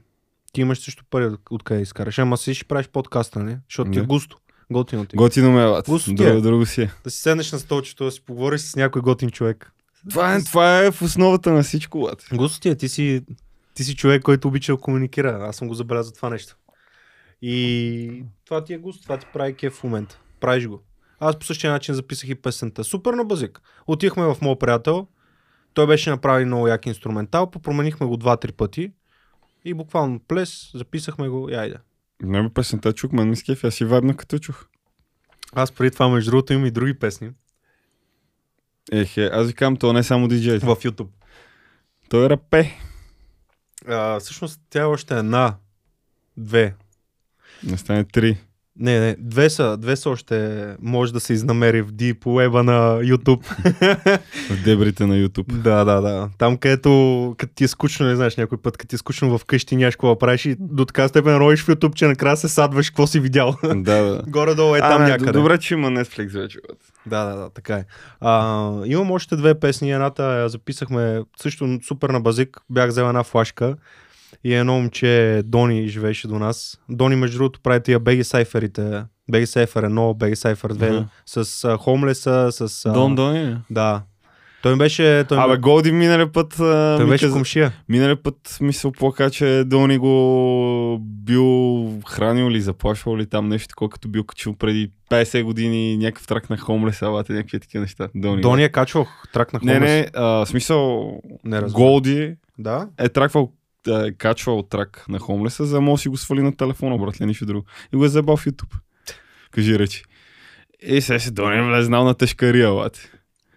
Ти имаш също пари от- откъде да изкараш. Ама си ще правиш подкаста, не? Защото ти е густо. Готино ти. е. Готино ме, бат. Густо ти е. Друго, друго си е. Да си седнеш на столчето, да си поговориш с някой готин човек. Това е, това е в основата на всичко, бат. Густо ти е, ти си, ти си човек, който обича да комуникира. Аз съм го забелязал това нещо. И това ти е густо, това ти прави кеф в момента. Правиш го. Аз по същия начин записах и песента. Супер на базик. Отихме в моят приятел. Той беше направил много як инструментал. Попроменихме го два-три пъти. И буквално плес, записахме го и айде. Не бе, песента чух, мен ми с кефи, аз си вадна като чух. Аз преди това, между другото, имам и други песни Ехе, аз ви казвам, то не е само диджей. в YouTube. Той е рапе. А, всъщност тя е още една, две. Не стане три. Не, не, две са, две са още, може да се изнамери в Deep Web на YouTube. В дебрите на YouTube. да, да, да. Там където, като ти е скучно, не знаеш, някой път, като ти е скучно вкъщи, нямаш какво да правиш и до така степен роиш в YouTube, че накрая се садваш какво си видял. да, да. Горе-долу е а, там не, някъде. Добре, че има Netflix вече. Да, да, да, така е. А, имам още две песни. Едната я записахме също супер на базик. Бях взел една флашка и едно момче, Дони, живееше до нас. Дони, между другото, прави тия Беги Сайферите. Беги Сайфер 1, Беги Сайфер 2, Аха. с а, Хомлеса, с... А, Дон Дони. Да. Той беше... Той, Абе, Голди миналия път. а, той ми беше каза- комшия. Миналия път ми се оплака, че Дони го бил хранил или заплашвал или там нещо такова, като бил качил преди 50 години някакъв трак на Хомлес, алата, някакви такива неща. Дони. Дони е качвал трак на Не, Хомлес. не, а, в смисъл, не. Голди Да? е траквал е качвал трак на Хомлеса, за да може си го свали на телефона, братле, нищо друго. И го е забал в YouTube. Кажи речи. И сега се Дони е влезнал на тежкария, лати.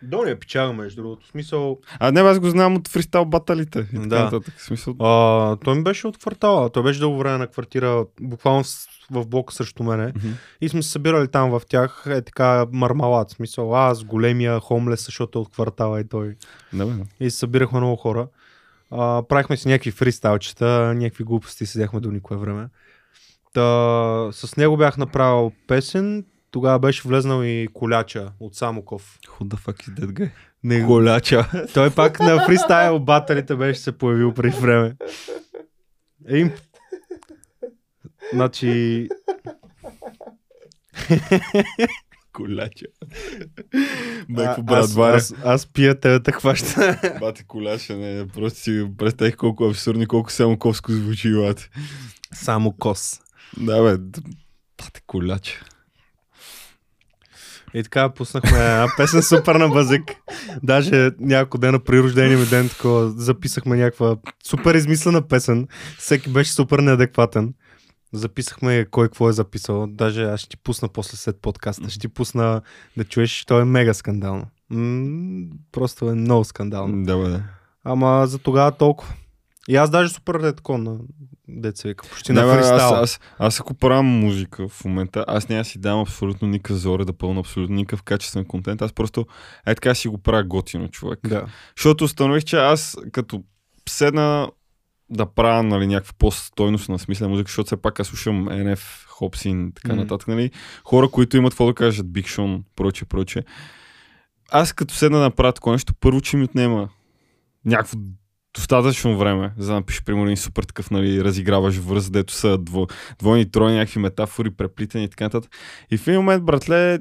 Дони е печага, между другото. Смисъл... А не, аз го знам от фристайл баталите. И така Да. нататък. Смисъл, А, той ми беше от квартала. Той беше дълго време на квартира, буквално в блока срещу мене. Мгм. И сме се събирали там в тях, е така мармалат. Смисъл, аз, големия, хомлес, защото е от квартала и той. да, бе. И събирахме много хора. А, правихме си някакви фристайлчета, някакви глупости, седяхме до никое време. Та, с него бях направил песен. Тогава беше влезнал и коляча от Самоков. The fuck is that guy? Не, Голяча. той пак на фристайл баталите беше се появил преди време. Им... Значи, Коляча. Беко брат аз, Варя. аз, аз пия тебе те хваща. Бате коляча, не, просто си представих колко абсурдно и колко самоковско звучи, бате. Само кос. Да, бе, бате коляча. И така пуснахме една песен супер на базик. Даже няколко дена при рождения ми ден такова, записахме някаква супер измислена песен. Всеки беше супер неадекватен. Записахме кой какво е записал. Даже аз ще ти пусна после след подкаста. Ще ти пусна да чуеш, то е мега скандално. М- просто е много скандално. Да, бе. Ама за тогава толкова. И аз даже супер тако на деца вика, почти Не, на бе, аз, фристайл. аз, аз ако правя музика в момента, аз няма си давам абсолютно никакъв зор да пълна абсолютно никакъв качествен контент. Аз просто е така си го правя готино, човек. Да. Защото установих, че аз като седна да правя нали, някаква по-стойностна смисла музика, защото все пак аз слушам NF, Хопсин и така Мгм. нататък. Нали? Хора, които имат какво да кажат, Big Sean, проче, проче. Аз като седна да направя такова нещо, първо, че ми отнема някакво достатъчно време, за да напиша, примерно, един супер такъв, нали, разиграваш връз, дето са дво, двойни, тройни, някакви метафори, преплитани и така нататък. И в един момент, братле,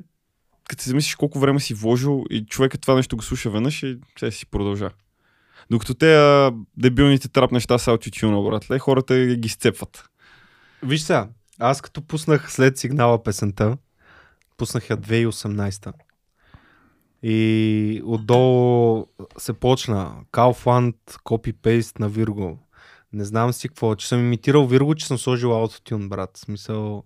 като си замислиш колко време си вложил и човекът това нещо го слуша веднъж и сега си продължа. Докато те а, дебилните трап неща са аутитюна, братле, хората ги сцепват. Виж сега, аз като пуснах след сигнала песента, пуснах я 2018 и отдолу се почна Kaufland, копи-пейст на Вирго. Не знам си какво, че съм имитирал Вирго, че съм сложил аутотюн, брат. В Смисъл,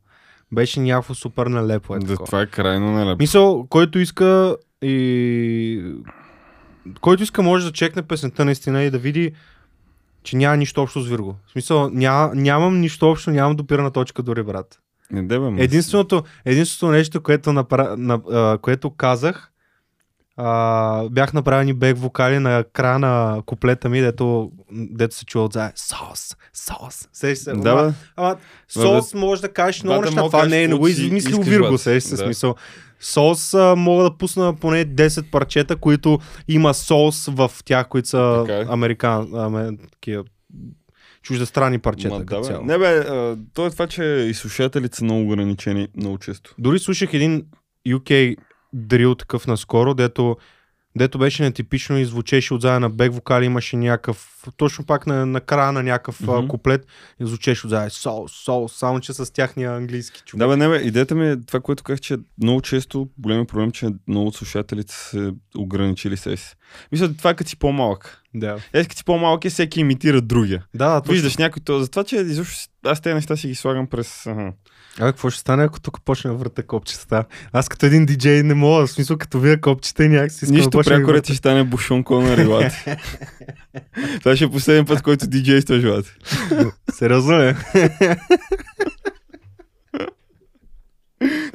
беше някакво супер налепо. Е да, такова. това е крайно нелепо. Мисъл, който иска и... Който иска може да чекне песента наистина и да види, че няма нищо общо с Вирго. В смисъл, ня, нямам нищо общо, нямам допирана точка дори, брат. Не, де, бе. Единственото, единственото нещо, което, напра... на, а, което казах, а, бях направени бек вокали на края на куплета ми, дето, дето се чува отзад. Сос, сос. Сеш се. Да, ама, ама сос може да кажеш много неща. Това да не е, кажеш не го каквото си измислил Вирго, сеш се Да. смисъл. Сос а, мога да пусна поне 10 парчета, които има сос в тях, които са Така е. американ, аме, такива чуждестранни парчета. Ма, да, бе. Не бе, а, то е това, че и слушателите са много ограничени много често. Дори слушах един UK дрил такъв наскоро, дето, дето беше нетипично и звучеше отзад на бек вокали, имаше някакъв, точно пак на, на края на някакъв mm-hmm. куплет и звучеше отзад сол, сол, само че с тяхния английски човек. Да, бе, не бе, идеята ми е това, което казах, че много често големи проблем, че много от слушателите са ограничили си. Мисля, това е като си по-малък. Да, Е, като си по-малък е, всеки имитира другия. да, да. Виждаш някой то, затова, че изобщо аз тези неща си ги слагам през... Ага. А какво ще стане, ако тук почне да върта копчета? Аз като един диджей не мога, в смисъл като вия копчета и някак си искам Нищо да почна да пряко върта. ти ще стане бушон на релата. Това ще е последен път, който диджейства желате. Сериозно ли?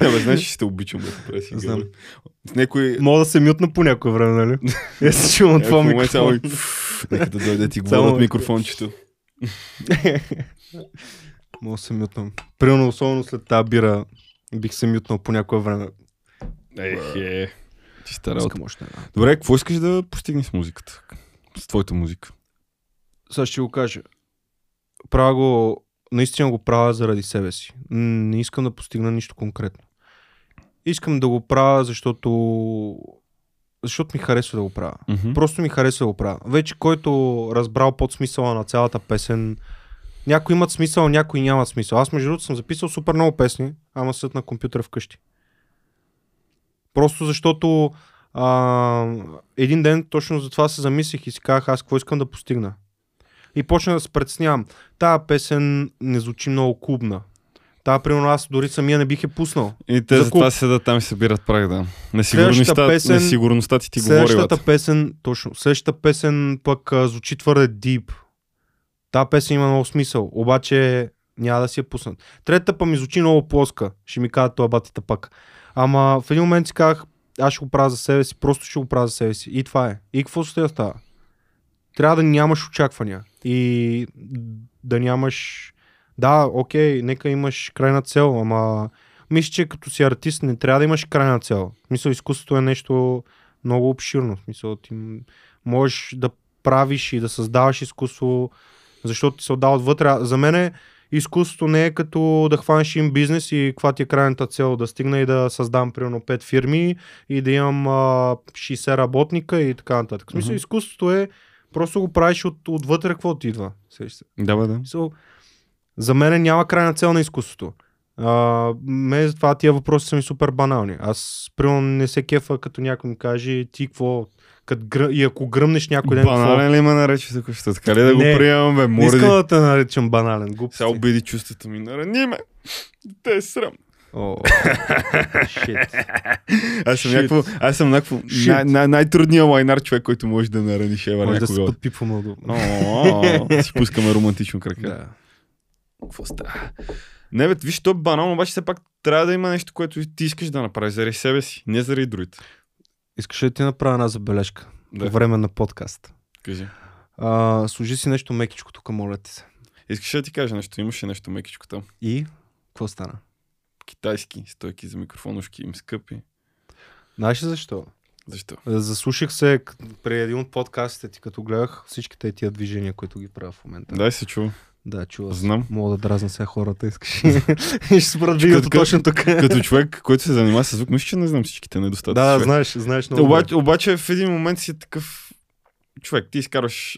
Не, бе, знаеш, че ще обичам да се преси. Знам. С някой... Мога да се мютна по някое време, нали? Я се чувам Е, от това микрофон. Нека да дойде да ти говоря от микрофон. микрофончето. Мога да се мютнам. Примерно, особено след тази бира, бих се мютнал по някое време. Ех, е. Чиста работа. Искам още една. Добре, какво искаш да постигнеш с музиката? С твоята музика. Сега ще го кажа. Правя го, наистина го правя заради себе си. Не искам да постигна нищо конкретно. Искам да го правя, защото защото ми харесва да го правя. Мгм. Просто ми харесва да го правя. Вече който разбрал под смисъла на цялата песен, някои имат смисъл, някои нямат смисъл. Аз между другото съм записал супер много песни, ама съд на компютъра вкъщи. Просто защото а, един ден точно за това се замислих и си казах аз какво искам да постигна. И почна да се притеснявам. Тая песен не звучи много клубна. Тая, примерно, аз дори самия не бих е пуснал. И те За това седат там и събират прах, да. Несигурността, песен- несигурността ти ти говори, Следващата песен, точно, следващата песен пък а, звучи твърде дип. Та песен има много смисъл, обаче няма да си я пуснат. Третата па ми звучи много плоска, ще ми кажат това батите пак. Ама в един момент си казах, аз ще го правя за себе си, просто ще го правя за себе си. И това е. И какво ще става? Трябва да нямаш очаквания. И да нямаш... Да, окей, нека имаш крайна цел, ама мисля, че като си артист не трябва да имаш крайна цел. Мисля, изкуството е нещо много обширно. Смисъл, ти можеш да правиш и да създаваш изкуство, защото се отдава отвътре. А За мен изкуството не е като да хванеш им бизнес и каква ти е крайната цел да стигна и да създам примерно 5 фирми и да имам а, 60 работника и така нататък. В смисъл, Мгм. изкуството е просто го правиш от, отвътре какво ти идва. Да, бе, да. So, за мен няма крайна цел на изкуството. А, ме затова тия въпроси са ми супер банални. Аз, примерно, не се кефа, като някой ми каже, ти какво, кът гръ... и ако гръмнеш някой ден, какво? Банален ли ме нарече тук? Ще така ли да го Не. приемам, бе? Не искам да те наричам банален. Глупости. Сега обиди чувствата ми. Нарани ме. Те е срам. О, шит. Аз съм Shit. някакво, аз съм някакво Shit. най- най- най-трудният лайнар човек, който може да нарани шева Може да се някога. подпипваме удобно. О, си пускаме романтично крака. Какво става? Не, бе, виж, то е банално, обаче все пак трябва да има нещо, което ти искаш да направиш заради себе си, не заради другите. Искаш ли да ти направя една забележка? Да. По време на подкаст. Кажи. А, служи си нещо мекичко тук, моля ти се. Искаш ли да ти кажа нещо? Имаше нещо мекичко там. И? Какво стана? Китайски стойки за микрофонушки им скъпи. Знаеш ли защо? Защо? Заслушах се при един от подкастите ти, като гледах всичките тия движения, които ги правя в момента. Дай се чува. Да, чува. Знам. Мога да дразна сега хората, искаш. ще спра видеото точно тук. Като човек, който се занимава с звук, мисля, че не знам всичките недостатъци. да, човек. знаеш, знаеш много. Обаче, обаче в един момент си е такъв човек, ти изкарваш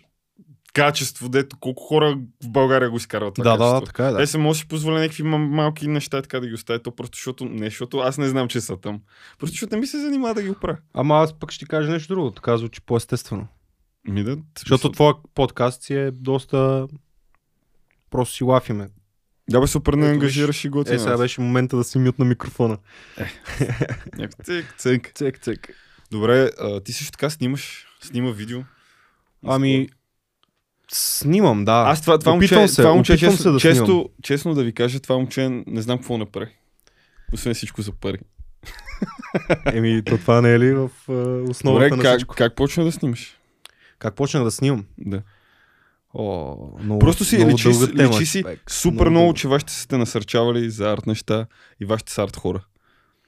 качество, дето колко хора в България го изкарват това да, качество. да, така е, да. Те се може да си позволя някакви ма- малки неща така да ги оставя, то просто защото, не защото аз не знам, че са там. Просто защото не ми се занимава да ги оправя. Ама аз пък ще ти кажа нещо друго. Така звучи по-естествено. Ми да, Защото твоя подкаст си е доста... Просто си лафиме. Да бе, супер не ангажираш и Е, готина. сега беше момента да си мют на микрофона. Някак цик, цик. Цек, цек. Добре, а, ти също така снимаш, снима видео. Ами, снимам, да. Аз това, това Опитвам момче, се, това момче често, се да често, снимам. честно да ви кажа, това момче не знам какво направи. Освен всичко за пари. Еми, то това не е ли в основата Добре, на как, всичко? как почна да снимаш? Как почнах да снимам? Да. О, много, Просто си много личи, дълга тема, личи си човек. супер много, дълга. че вашите са те насърчавали за арт неща и вашите са арт хора.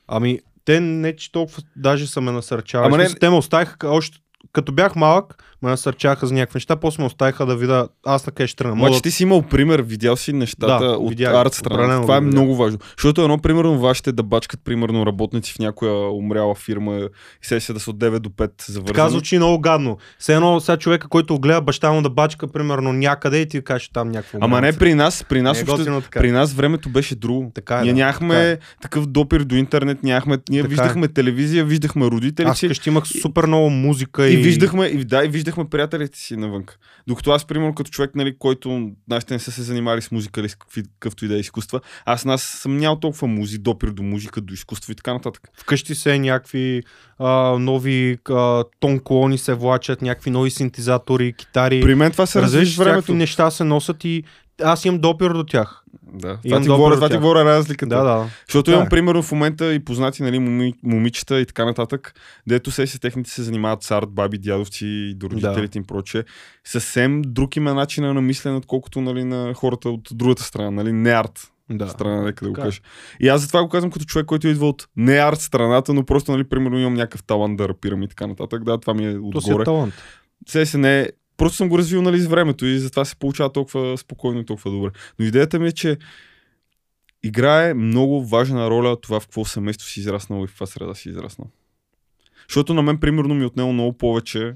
Ами, те не че толкова даже са ме насърчавали. Ама не-. Те ме оставиха още като бях малък, ме насърчаха за някакви неща, после ме оставиха да видя аз на къде ще тръгна. Мога ти си имал пример, видял си нещата Да, от видях, арт страна. Това е видях. много важно. Защото едно, примерно, вашите да бачкат, примерно, работници в някоя умряла фирма и се се да са от 9 до 5 завързани. Така звучи много гадно. Все едно сега човека, който гледа баща му да бачка, примерно някъде и ти кажеш там някакво. Ама не при нас, при нас, Не е готино така. при нас времето беше друго. Така е, ние да, нямахме така е. такъв допир до интернет, нямахме, ние Така е. виждахме телевизия, виждахме родителите Аз имах супер много музика и, и, виждахме, и, да, и виждахме приятелите си навън. Докато аз, примерно, като човек, нали, който нашите не са се занимали с музика или с какъвто и да е изкуства, аз нас съм нямал толкова музи, допир до музика, до изкуство и така нататък. вкъщи се някакви а, нови а, тон колони се влачат, някакви нови синтезатори, китари. При мен това се с времето. всякакви неща се носят и аз имам допир до тях. Да, това Имам ти, говоря, това ти говоря разликата. Да, да. Защото Така имам примерно в момента и познати нали, моми, момичета и така нататък, дето се си техните се занимават с арт, баби, дядовци и до родителите им прочее. Съвсем друг им е начина на мислене, отколкото нали, на хората от другата страна, нали, не арт да. страна, нека да го е. кажа. И аз затова го казвам като човек, който идва от не арт страната, но просто, нали, примерно имам някакъв талант да рапирам и така нататък. Да, това ми е То си е отгоре. талант. Се не е. Просто съм го развил нали, с времето и затова се получава толкова спокойно и толкова добре. Но идеята ми е, че играе много важна роля това в какво семейство си израснал и в каква среда си израснал. Защото на мен, примерно, ми е отнело много повече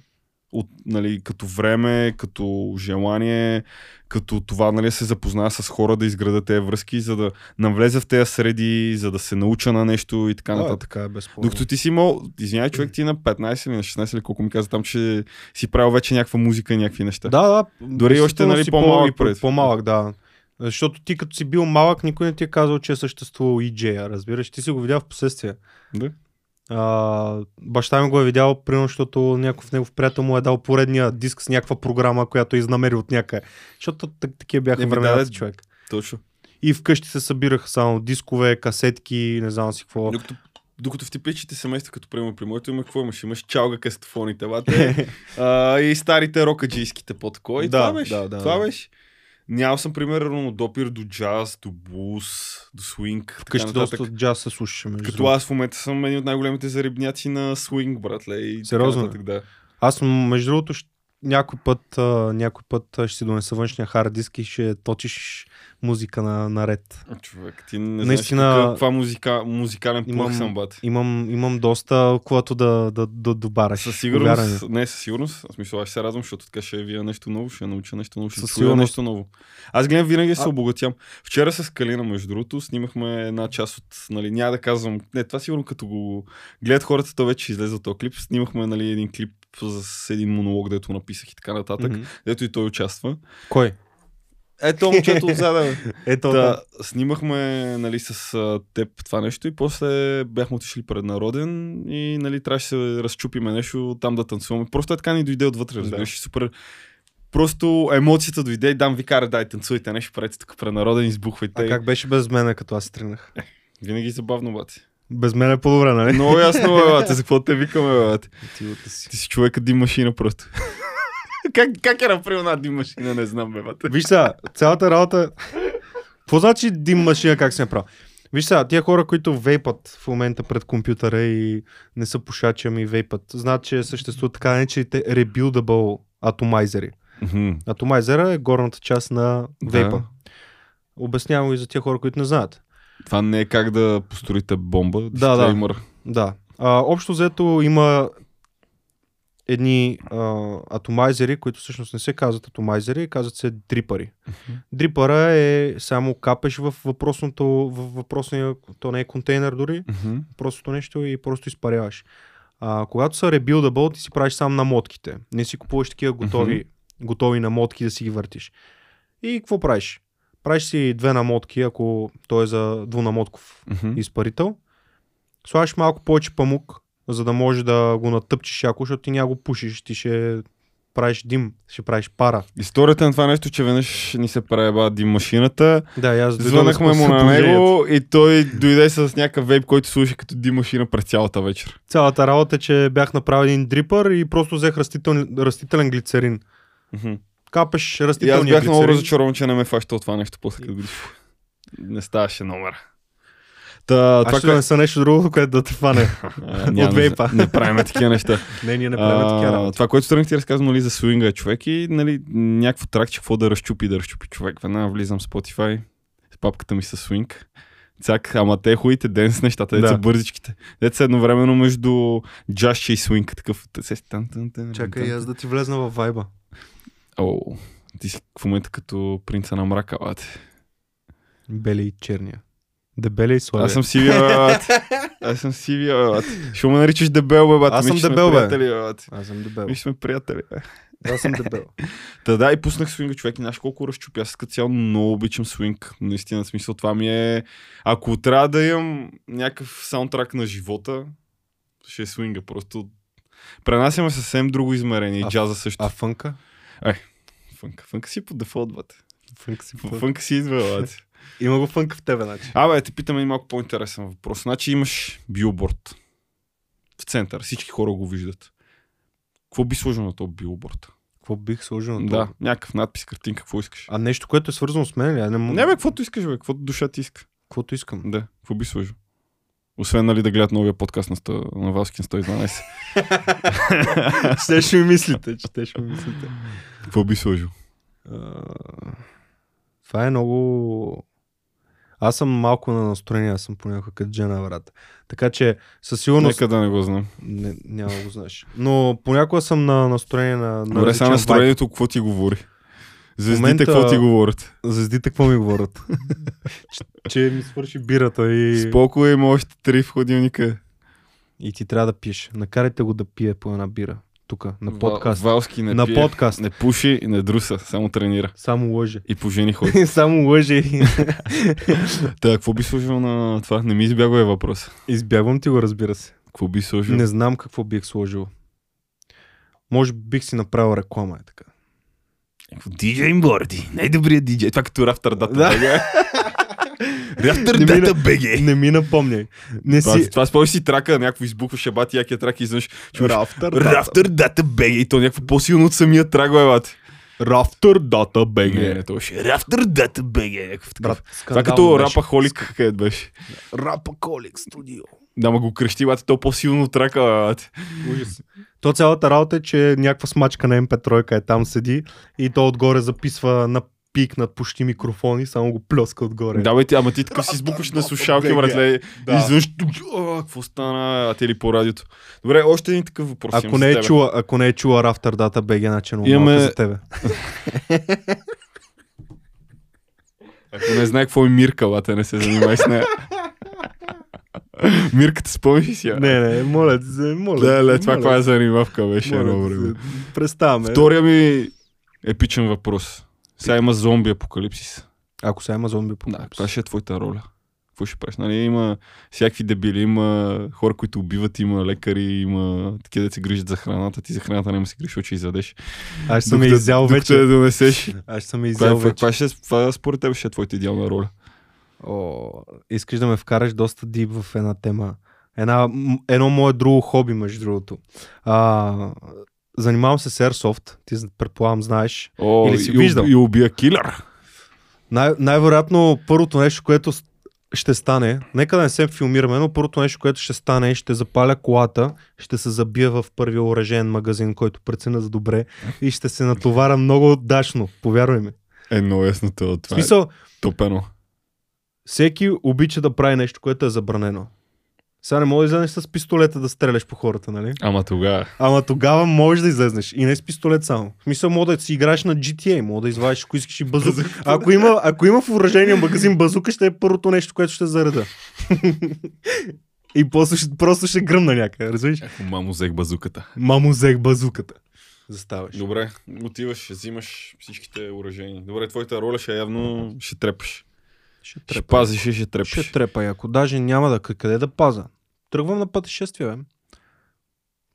от, нали, като време, като желание, като това нали, се запозная с хора, да изграда тези връзки, за да навлеза в тези среди, за да се науча на нещо и така Да, нататък. така е. Докато ти си имал, извинявай човек, ти на 15 или на 16 или колко ми каза там, че си правил вече някаква музика и някакви неща. Да, да. Дори още, нали, по-малък по- пред. По-малък, да. Защото ти като си бил малък, никой не ти е казал, че е съществувал EJ, разбираш. Ти си го видял в последствие. Да. А, баща ми го е видял, примерно, защото някой негов приятел му е дал поредния диск с някаква програма, която е изнамерил от някъде. Защото так- такива бяха времената, да, човек. Точно. И вкъщи се събираха само дискове, касетки, не знам си какво. Докато, докато в типичните семейства, като примерно при моето има, какво имаш? Имаш чалга кастофоните, бате, а, и старите рокаджийските по-такова. И Да, това беше. да, да, това да. Нямал съм примерно допир до джаз, до блуз, до свинг. Вкъщи доста джаз се слушаше. между Като аз в момента съм един от най-големите зарибняци на свинг, братле. И Сериозно нататък, да. Аз между другото някой път, някой път ще си донеса външния хард диск и ще точиш музика на, наред. Човек, ти не Наистина- знаеш каква музика, музикален Имам- съм, бате. Имам, имам доста, когато да, да, да добаряш. Със сигурност, не, със сигурност. В смисъл, аз ще се радвам, защото така ще вия нещо ново, ще науча нещо ново, ще Със чуя нещо ново. Аз гледам винаги се А- обогатям. Вчера с Калина, между другото, снимахме една част от, нали, няма да казвам, не, това сигурно като го гледат хората, то вече излезе от този клип. Снимахме, нали, един клип с един монолог, дето написах и така нататък, Мгм. дето и той участва. Кой? Ето момчето отзаде, бе. Ето, Да, снимахме нали, с а, теб това нещо и после бяхме отишли пред народен и нали, трябваше да се разчупиме нещо, там да танцуваме. Просто е така ни дойде отвътре, разбираш, да. супер. Просто емоцията дойде и дам ви кара, дай танцуйте нещо, правите тук пред народен, избухвайте. А как беше без мене, като аз тръгнах? Винаги забавно, бати. Без мен е по-добре, нали? Много ясно, бе, бате, за какво те викаме, бе, бате. Си. Ти си човека дим машина просто. Как, как е направил една дим машина, не знам, бе, бате. Виж сега, цялата работа... Какво значи дим машина, как се направи? Виж сега, тия хора, които вейпат в момента пред компютъра и не са пушачи, ами вейпат, знаят, че съществуват така наречените rebuildable атомайзери. Мгм. Атомайзера е горната част на вейпа. Да. Обяснявам и за тия хора, които не знаят. Това не е как да построите бомба. Да, да. Да. А, общо взето има едни а, атомайзери, които всъщност не се казват атомайзери, казват се дрипари. Дрипъра е само капеш в въпросното, в въпросния, то не е контейнер дори, Мгм. простото нещо и просто изпаряваш. А, когато са rebuildable, ти си правиш сам намотките. Не си купуваш такива готови, готови намотки да си ги въртиш. И какво правиш? Правиш си две намотки, ако той е за двунамотков Мгм. изпарител. Слагаш малко повече памук, за да може да го натъпчеш яко, защото ти няма го пушиш, ти ще правиш дим, ще правиш пара. Историята на това нещо, че веднъж ни се преба дим машината. Да, аз Звънахме му на него и той дойде с някакъв вейп, който служи като дим машина през цялата вечер. Цялата работа е, че бях направил един дрипър и просто взех растителен, растителен глицерин. Мгм. Капеш И аз растителния бях много глицерин. разочарован, че не ме фаща от това нещо после като. Не ставаше номер. Та, това ще донеса нещо друго, което да те фане. От не- вейпа. Не правим такива неща. не, ние не правим такива работи. това, което тръгнах ти разказвам нали, за свинга е човек и нали, някакво тракче, какво да разчупи, да разчупи човек. Веднага влизам в Spotify с папката ми с свинг. Цак, ама те хубавите денс нещата, деца Да. бързичките. Деца едновременно между джазче и свинг, такъв. се- тан, тан, тан, Чакай аз да ти влезна в вайба. О, ти си в момента като принца на мрака, бате. Бели и черния. Дебели и слаби. Аз съм сивия, бе, бате. Аз съм сивия, бе, бате. Ще ме наричаш дебел, бе, бате. Аз съм дебел, бе. приятели, бе, бате. Аз съм дебел. Че сме приятели, бе. Аз съм дебел. Та да, и пуснах свинга човек и знаеш колко разчупя. Аз като цяло много обичам свинг. Наистина, смисъл това ми е... Ако трябва да имам някакъв саундтрак на живота, ще е свинга. Просто пренасяме съвсем друго измерение. И А- джаза също. А фънка? Фънка. Фънка си по дефолт, бате. Фънка си Фънка, фънка си идва, бате. Има го фънка в тебе, значи. Абе, те питаме и малко по-интересен въпрос. Значи имаш билборд в център. Всички хора го виждат. Какво би сложил на този билборд? Какво бих сложил на Да, това? някакъв надпис, картинка, какво искаш? А нещо, което е свързано с мен ли? А не, м- Не бе, каквото искаш, бе, каквото душа ти иска. Каквото искам. Да, какво би сложил? Освен нали да гледат новия подкаст на, сто, на Валскин 112. Ще ще ми мислите, че те ще ми мислите. какво би сложил? А, Това е много... Аз съм малко на настроение, аз съм понякога като жена, брат. Така че със сигурност... Нека да не го знам. Не, няма да го знаеш. Но понякога съм на настроение на, на Добре, сега настроението, какво ти говори? Звездите, момента- какво ти говорят? Звездите какво ми говорят? че, че ми свърши бирата и... Споко има още три в ходилника. И ти трябва да пиеш. Накарайте го да пие по една бира. Тук, на подкаст. Ва- Валски не на пие, подкаст. не пуши и не друса, само тренира. Само лъже. И по жени ходи. Само лъже. Та, какво би сложил на това? Не ми избягва е въпрос. Избягвам ти го, разбира се. Какво би сложил? Не знам какво бих сложил. Може би бих си направил реклама, е така. DJ Борди, най-добрият DJ. Това като Рафтър Дата Да. БГ. Рафтър Не Дата БГ. Не ми напомняй. Не Това, си... това спомняш си трака, някакво избухваше бати, якия трак и изведнъж чуваш Рафтър Рафтър Дата БГ и то някакво по-силно от самия трак, бе, бати. Рафтър дата БГ. Не, не, то ще Рафтър Дата БГ. Брат, Това като рапа холик, където беше. Рапа Колик студио. Да, ма го крещи, бати, то по-силно трака. Ужас. То цялата работа е, че някаква смачка на MP3 е там седи и то отгоре записва на пик над почти микрофони, само го плеска отгоре. Да, бе, ти, ама ти такъв си избукваш на слушалки, братле. Да. Изведнъж, какво стана, а те ли по радиото? Добре, още един такъв въпрос. Ако не, е чула, ако не е чула Рафтър Дата БГ, много Имаме- за тебе. Ако не знае какво е Мирка, лате, не се занимай с нея. Мирката спомниш си? я? Не, не, моля ти се, моля. Да, ле, това каква е занимавка беше. Представяме. Втория ми епичен въпрос. Сега има зомби апокалипсис. Ако сега има зомби по Да, каква ще е твоята роля? Какво ще правиш? Нали, има всякакви дебили, има хора, които убиват, има лекари, има такива да се грижат за храната. Ти за храната няма да се грижиш, ще изядеш. Аз съм я Докато- изял вече. я донесеш. Аз съм Каква, изял е, вече. каква ще, това според теб ще е твоята идеална роля? О, искаш да ме вкараш доста дип в една тема. Една, едно мое друго хоби, между другото. А, занимавам се с Airsoft, ти предполагам знаеш. О, Или си и, виждал? И убия килър. Най- най-вероятно първото нещо, което ще стане, нека да не се филмираме, но първото нещо, което ще стане, ще запаля колата, ще се забия в първия оръжен магазин, който преценя за добре и ще се натоваря много дашно, повярвай ми. Е, много ясно това. В е смисъл, топено. всеки обича да прави нещо, което е забранено. Сега не може да излезеш с пистолета да стреляш по хората, нали? Ама тогава. Ама тогава можеш да излезнеш. И не с пистолет само. В смисъл, мога да си играеш на GTA, мога да извадиш, ако искаш и базука. Ако има, ако има в въоръжения магазин базука, ще е първото нещо, което ще зареда. и после ще, просто ще гръмна някъде, разбираш? Ако мамо взех базуката. Мамо взех базуката. Заставаш. Добре, отиваш, взимаш всичките уражения. Добре, твоята роля ще явно ще трепаш. Ще Ще трепа. пазиш и ще трепаш. Ще трепа, и ако даже няма да къде да паза. Тръгвам на пътешествие, бе.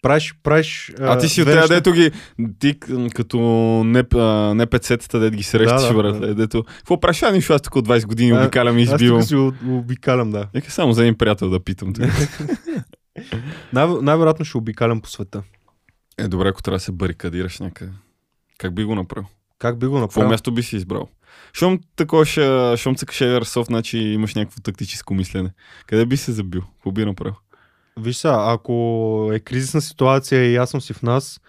Правиш, правиш... А ти си от дето ги, ти като не, а, не пецетата, дето ги срещаш, Да, да, дето, какво правиш, а нищо, аз тук от 20 години А, обикалям и Аз избивам. тук си обикалям, да. Нека само за един приятел да питам. Най- най-вероятно ще обикалям по света. е, добре, ако трябва да се барикадираш някъде. Как би го направил? Как би го Какво направил? място би си избрал? Щом такова ще, щом цъкаш Airsoft, значи имаш някакво тактическо мислене. Къде би се забил? Какво би направил? Виж сега, ако е кризисна ситуация и аз съм си в нас,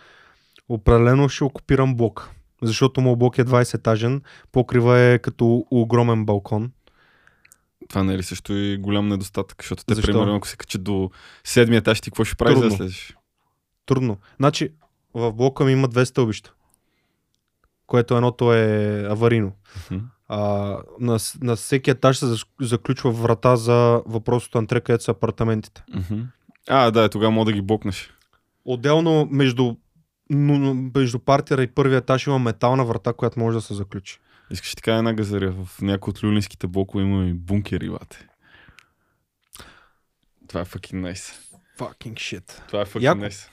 определено ще окупирам блок. Защото моят блок е 20 етажен, покрива е като огромен балкон. Това не е ли също и голям недостатък? Защото те, Защо? примерно, ако се качат до седмия етаж, ти какво ще правиш да слезеш? Трудно. Значи, в блока ми има две стълбища, което едното е аварийно. Мгм. А, на, на всеки етаж се заключва врата за въпросното антре, където са апартаментите. Мгм. А, да, тогава мога да ги бокнеш. Отделно между, между партера и първия етаж има метална врата, която може да се заключи. Искаш ти кажа една газария. В някои от люлинските блокове има и бункери, бате. Това е fucking nice. Fucking shit. Това е fucking Яко. nice.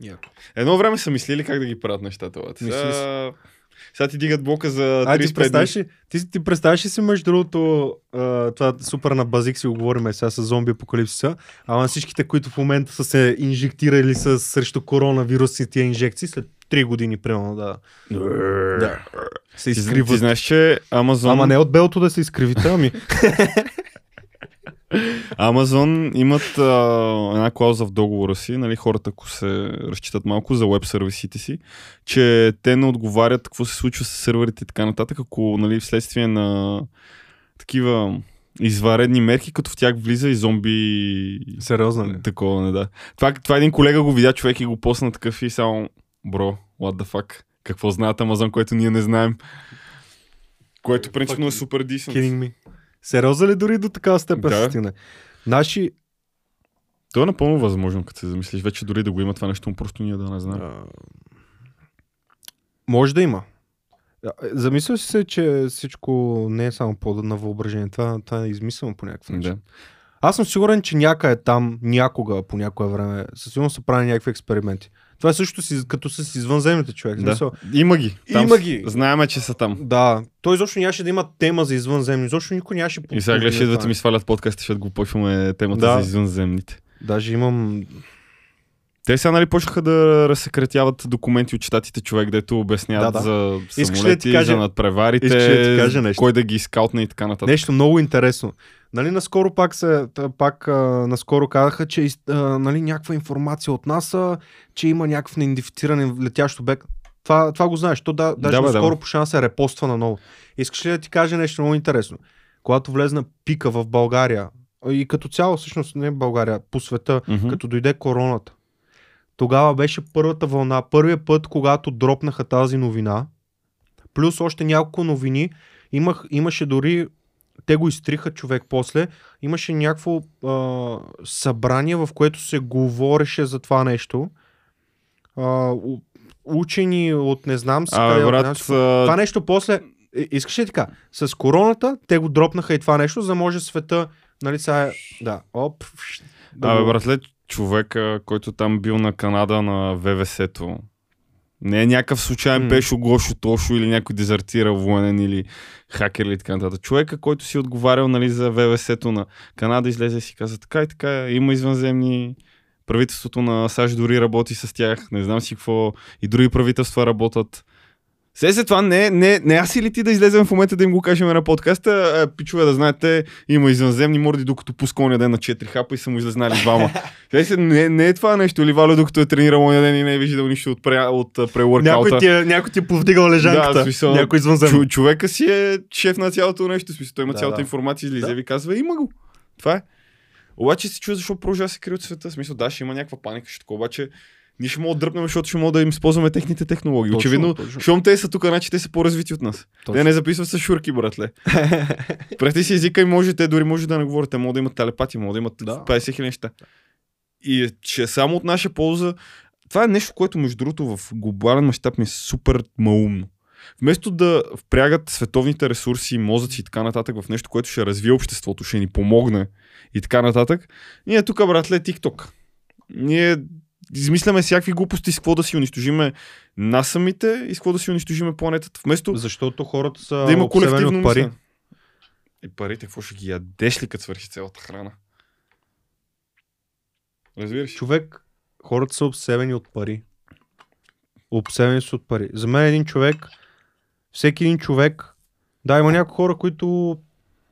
Яко. Едно време са мислили как да ги правят нещата, бате. Мисли Сега... Сега ти дигат блока за А, ти 35 представяш дни. ти, ти представяш ли си между другото, а, това супер на базик си го говорим сега с зомби апокалипсиса, ама всичките, които в момента са се инжектирали с, срещу коронавирус и тия инжекции, след 3 години, примерно, да, да се Ти, зна- ти изкриват. знаеш, че Amazon, Ама не от белото да се изкривите, ами Amazon имат а, една клауза в договора си, нали, хората, ако се разчитат малко за веб сервисите си, че те не отговарят какво се случва с серверите и така нататък, ако нали, вследствие на такива изваредни мерки, като в тях влиза и зомби сериозно ли? такова, не да. Това, това един колега го видя човек и го посна такъв и само, бро, what the fuck, какво знаят Амазон, което ние не знаем. Което принципно е супер decent. Kidding me. Сериозно ли дори до такава степен Да. стигне? Наши... То е напълно възможно, като се замислиш. Вече дори да го има това нещо, просто ние да не знаем. А, може да има. А, Замисля си се, че всичко не е само плода на въображение. Това, това е измислено по някакъв начин. Да. Аз съм сигурен, че някъде там, някога, по някое време, със сигурност са правени някакви експерименти. Това е също си, като с извънземните човек. Да. Смисъл, Има ги. Има с- ги. Знаеме, че са там. да, той изобщо нямаше да има тема за извънземни. Изобщо никой нямаше И сега гледаш, идват ми свалят подкасти, защото го почваме темата Да. за извънземните. Даже имам... Те сега нали почнаха да разсекретяват документи от щатите човек, дето обясняват Да, да. за да самолети, ти кажа- за надпреварите, да ти кажа нещо? кой да ги скаутне и така нататък. Нещо много интересно. Нали, наскоро пак се, пак а, наскоро казаха, че а, нали, някаква информация от НАСА, че има някакъв неидентифициран летящ обект. Това, това го знаеш. То да, даже Да, наскоро да, почна да се репоства наново. Искаш ли да ти кажа нещо много интересно? Когато влезна пика в България, и като цяло, всъщност не България, по света, Мгм. като дойде короната, тогава беше първата вълна, първият път, когато дропнаха тази новина, плюс още няколко новини, имах, имаше дори, те го изтриха човек после, имаше някакво а, събрание, в което се говореше за това нещо. А, учени от не знам си А, къде, бе, от брат, не знам си какво. а, това нещо после, и- искаш ли така, с короната те го дропнаха и това нещо, за да може света, нали сега, е- да, оп, да Абе, го- братле, човека, който там бил на Канада на ВВС-то, не е някакъв случайен М. Пешо Гошо Тошо или някой дезертирал военен или хакер или така нататък. Човека, който си отговарял нали, за ВВС-то на Канада, излезе и си каза така и така, има извънземни правителството на САЩ дори работи с тях, не знам си какво, и други правителства работят. Се се това не, не, не аз или ти да излезем в момента да им го кажем на подкаста, а, пичове да знаете, има извънземни морди, докато пуска оня ден на 4 хапа и са му излезнали двама. Се се, не, не е това нещо, или Валю, докато е тренирал оня ден и не е виждал нищо от, пре, от Някой ти, е, някой ти е повдигал лежанката. Да, смисъл, някой извънземно. Чу, човека си е шеф на цялото нещо, смисъл, той има Да, цялата да. информация, излиза Да. и ви казва, има го. Това е. Обаче се чува защо продължава се крие от света. Смисъл, да, ще има някаква паника, ще такова, обаче ние ще мога да дръпнем, защото ще мога да им използваме техните технологии. Точно, Очевидно, точно. щом те са тук, значи те са по-развити от нас. Те не записват с шурки, братле. Прати си езика и може, те дори може да не говорят, те могат да имат телепати, могат да имат Да. 50 хиляди неща. И е, че само от наша полза, това е нещо, което между другото в глобален мащаб ми е супер маумно. Вместо да впрягат световните ресурси, мозъци и така нататък в нещо, което ще развие обществото, ще ни помогне и така нататък, ние тук, братле, TikTok. Ние измисляме всякакви глупости с какво да си унищожиме нас самите и с какво да си унищожиме планетата. Вместо Защото хората са да има колективно от пари. И парите, какво ще ги ядеш ли, като свърши цялата храна? Разбираш? Човек, хората са обсебени от пари. Обсебени са от пари. За мен един човек, всеки един човек, да, има някои хора, които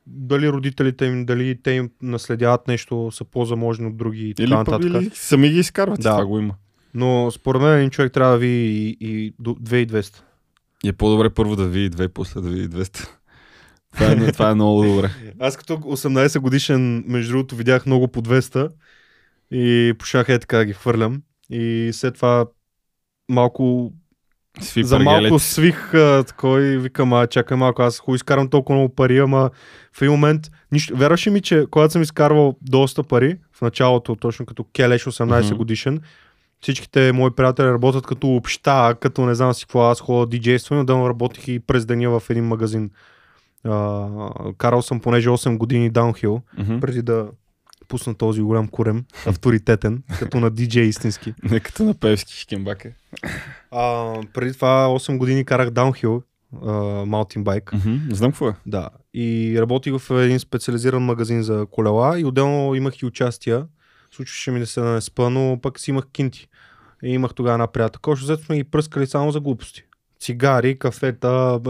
дали родителите им, дали те им наследяват нещо, са по-заможни от други и така Или, нататък. или сами ги изкарват. Да. Това го има. Но според мен един човек трябва да ви и, и до 2200. И е по-добре първо да види две, после да види 200. Това е, това е много добре. Аз като 18 годишен, между другото, видях много по 200 и пошах е така да ги хвърлям. И след това малко Сви за малко свих а, такой и викам, а чакай малко, аз хубаво изкарвам толкова много пари, ама в един момент, нищо, вярваш ли ми, че когато съм изкарвал доста пари, в началото, точно като келеш 18 Мгм. годишен, всичките мои приятели работят като обща, като не знам си какво, аз ходя диджействам, отделно работих и през деня в един магазин. А, карал съм понеже 8 години даунхил, Мгм. преди да пусна този голям курем, авторитетен, като на диджей истински. Не като на певски шкембака. А, преди това 8 години карах даунхил, маутинбайк. Мгм. Знам какво е. Да. И работих в един специализиран магазин за колела и отделно имах и участия. Случваше ми да се не спа, но пък си имах кинти. И имах тогава една приятелка. Общо взето сме ги пръскали само за глупости. Цигари, кафета,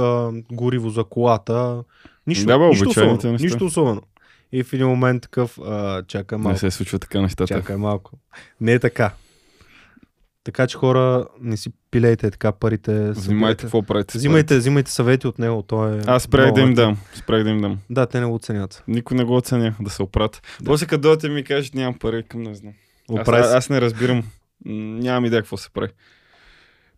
гориво за колата. Нищо, Да, бе, нищо, особено, неща. нищо особено. И в един момент такъв, а, чакай Не малко. се случва така нещата. Чакай малко. Не е така. Така че хора, не си пилейте така парите. Внимайте събирайте. какво правите. Взимайте, взимайте съвети от него. Той е Аз спрях да им дам. Спрях да им дам. Да, те не го оценят. Никой не го оценя да се оправят. Да. После като дойдете ми кажат, нямам пари, към не знам. Аз, аз, аз не разбирам. Нямам идея какво се прави.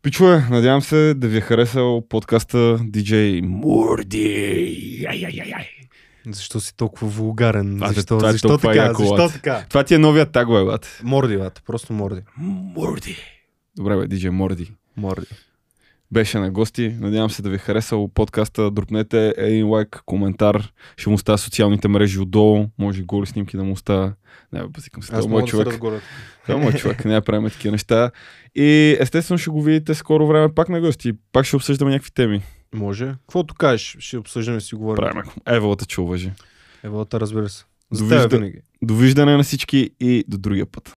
Пичове, надявам се да ви е харесал подкаста DJ Морди. Ай, ай, ай, ай. Защо си толкова вулгарен? А, защо това е защо така? яко, Защо лад. така? Това ти е новия таг, бе, бат. Морди, бат. Просто морди. Морди. Добре, бе, DJ Морди. Морди. Беше на гости. Надявам се да ви е харесал подкаста. Дропнете един лайк, коментар. Ще му оставя социалните мрежи отдолу. Може и голи снимки да му оставя. Не, бе, пасикам се. Аз Това е мога да човек. разгоря. Това е мой човек. Не правим такива неща. И естествено ще го видите скоро време пак на гости. Пак ще обсъждаме някакви теми. Може. Каквото кажеш, ще обсъждаме си говорим. Правим. Еволата че уважи. Еволата, разбира се. За Довижда- винаги. Довиждане на всички и до другия път.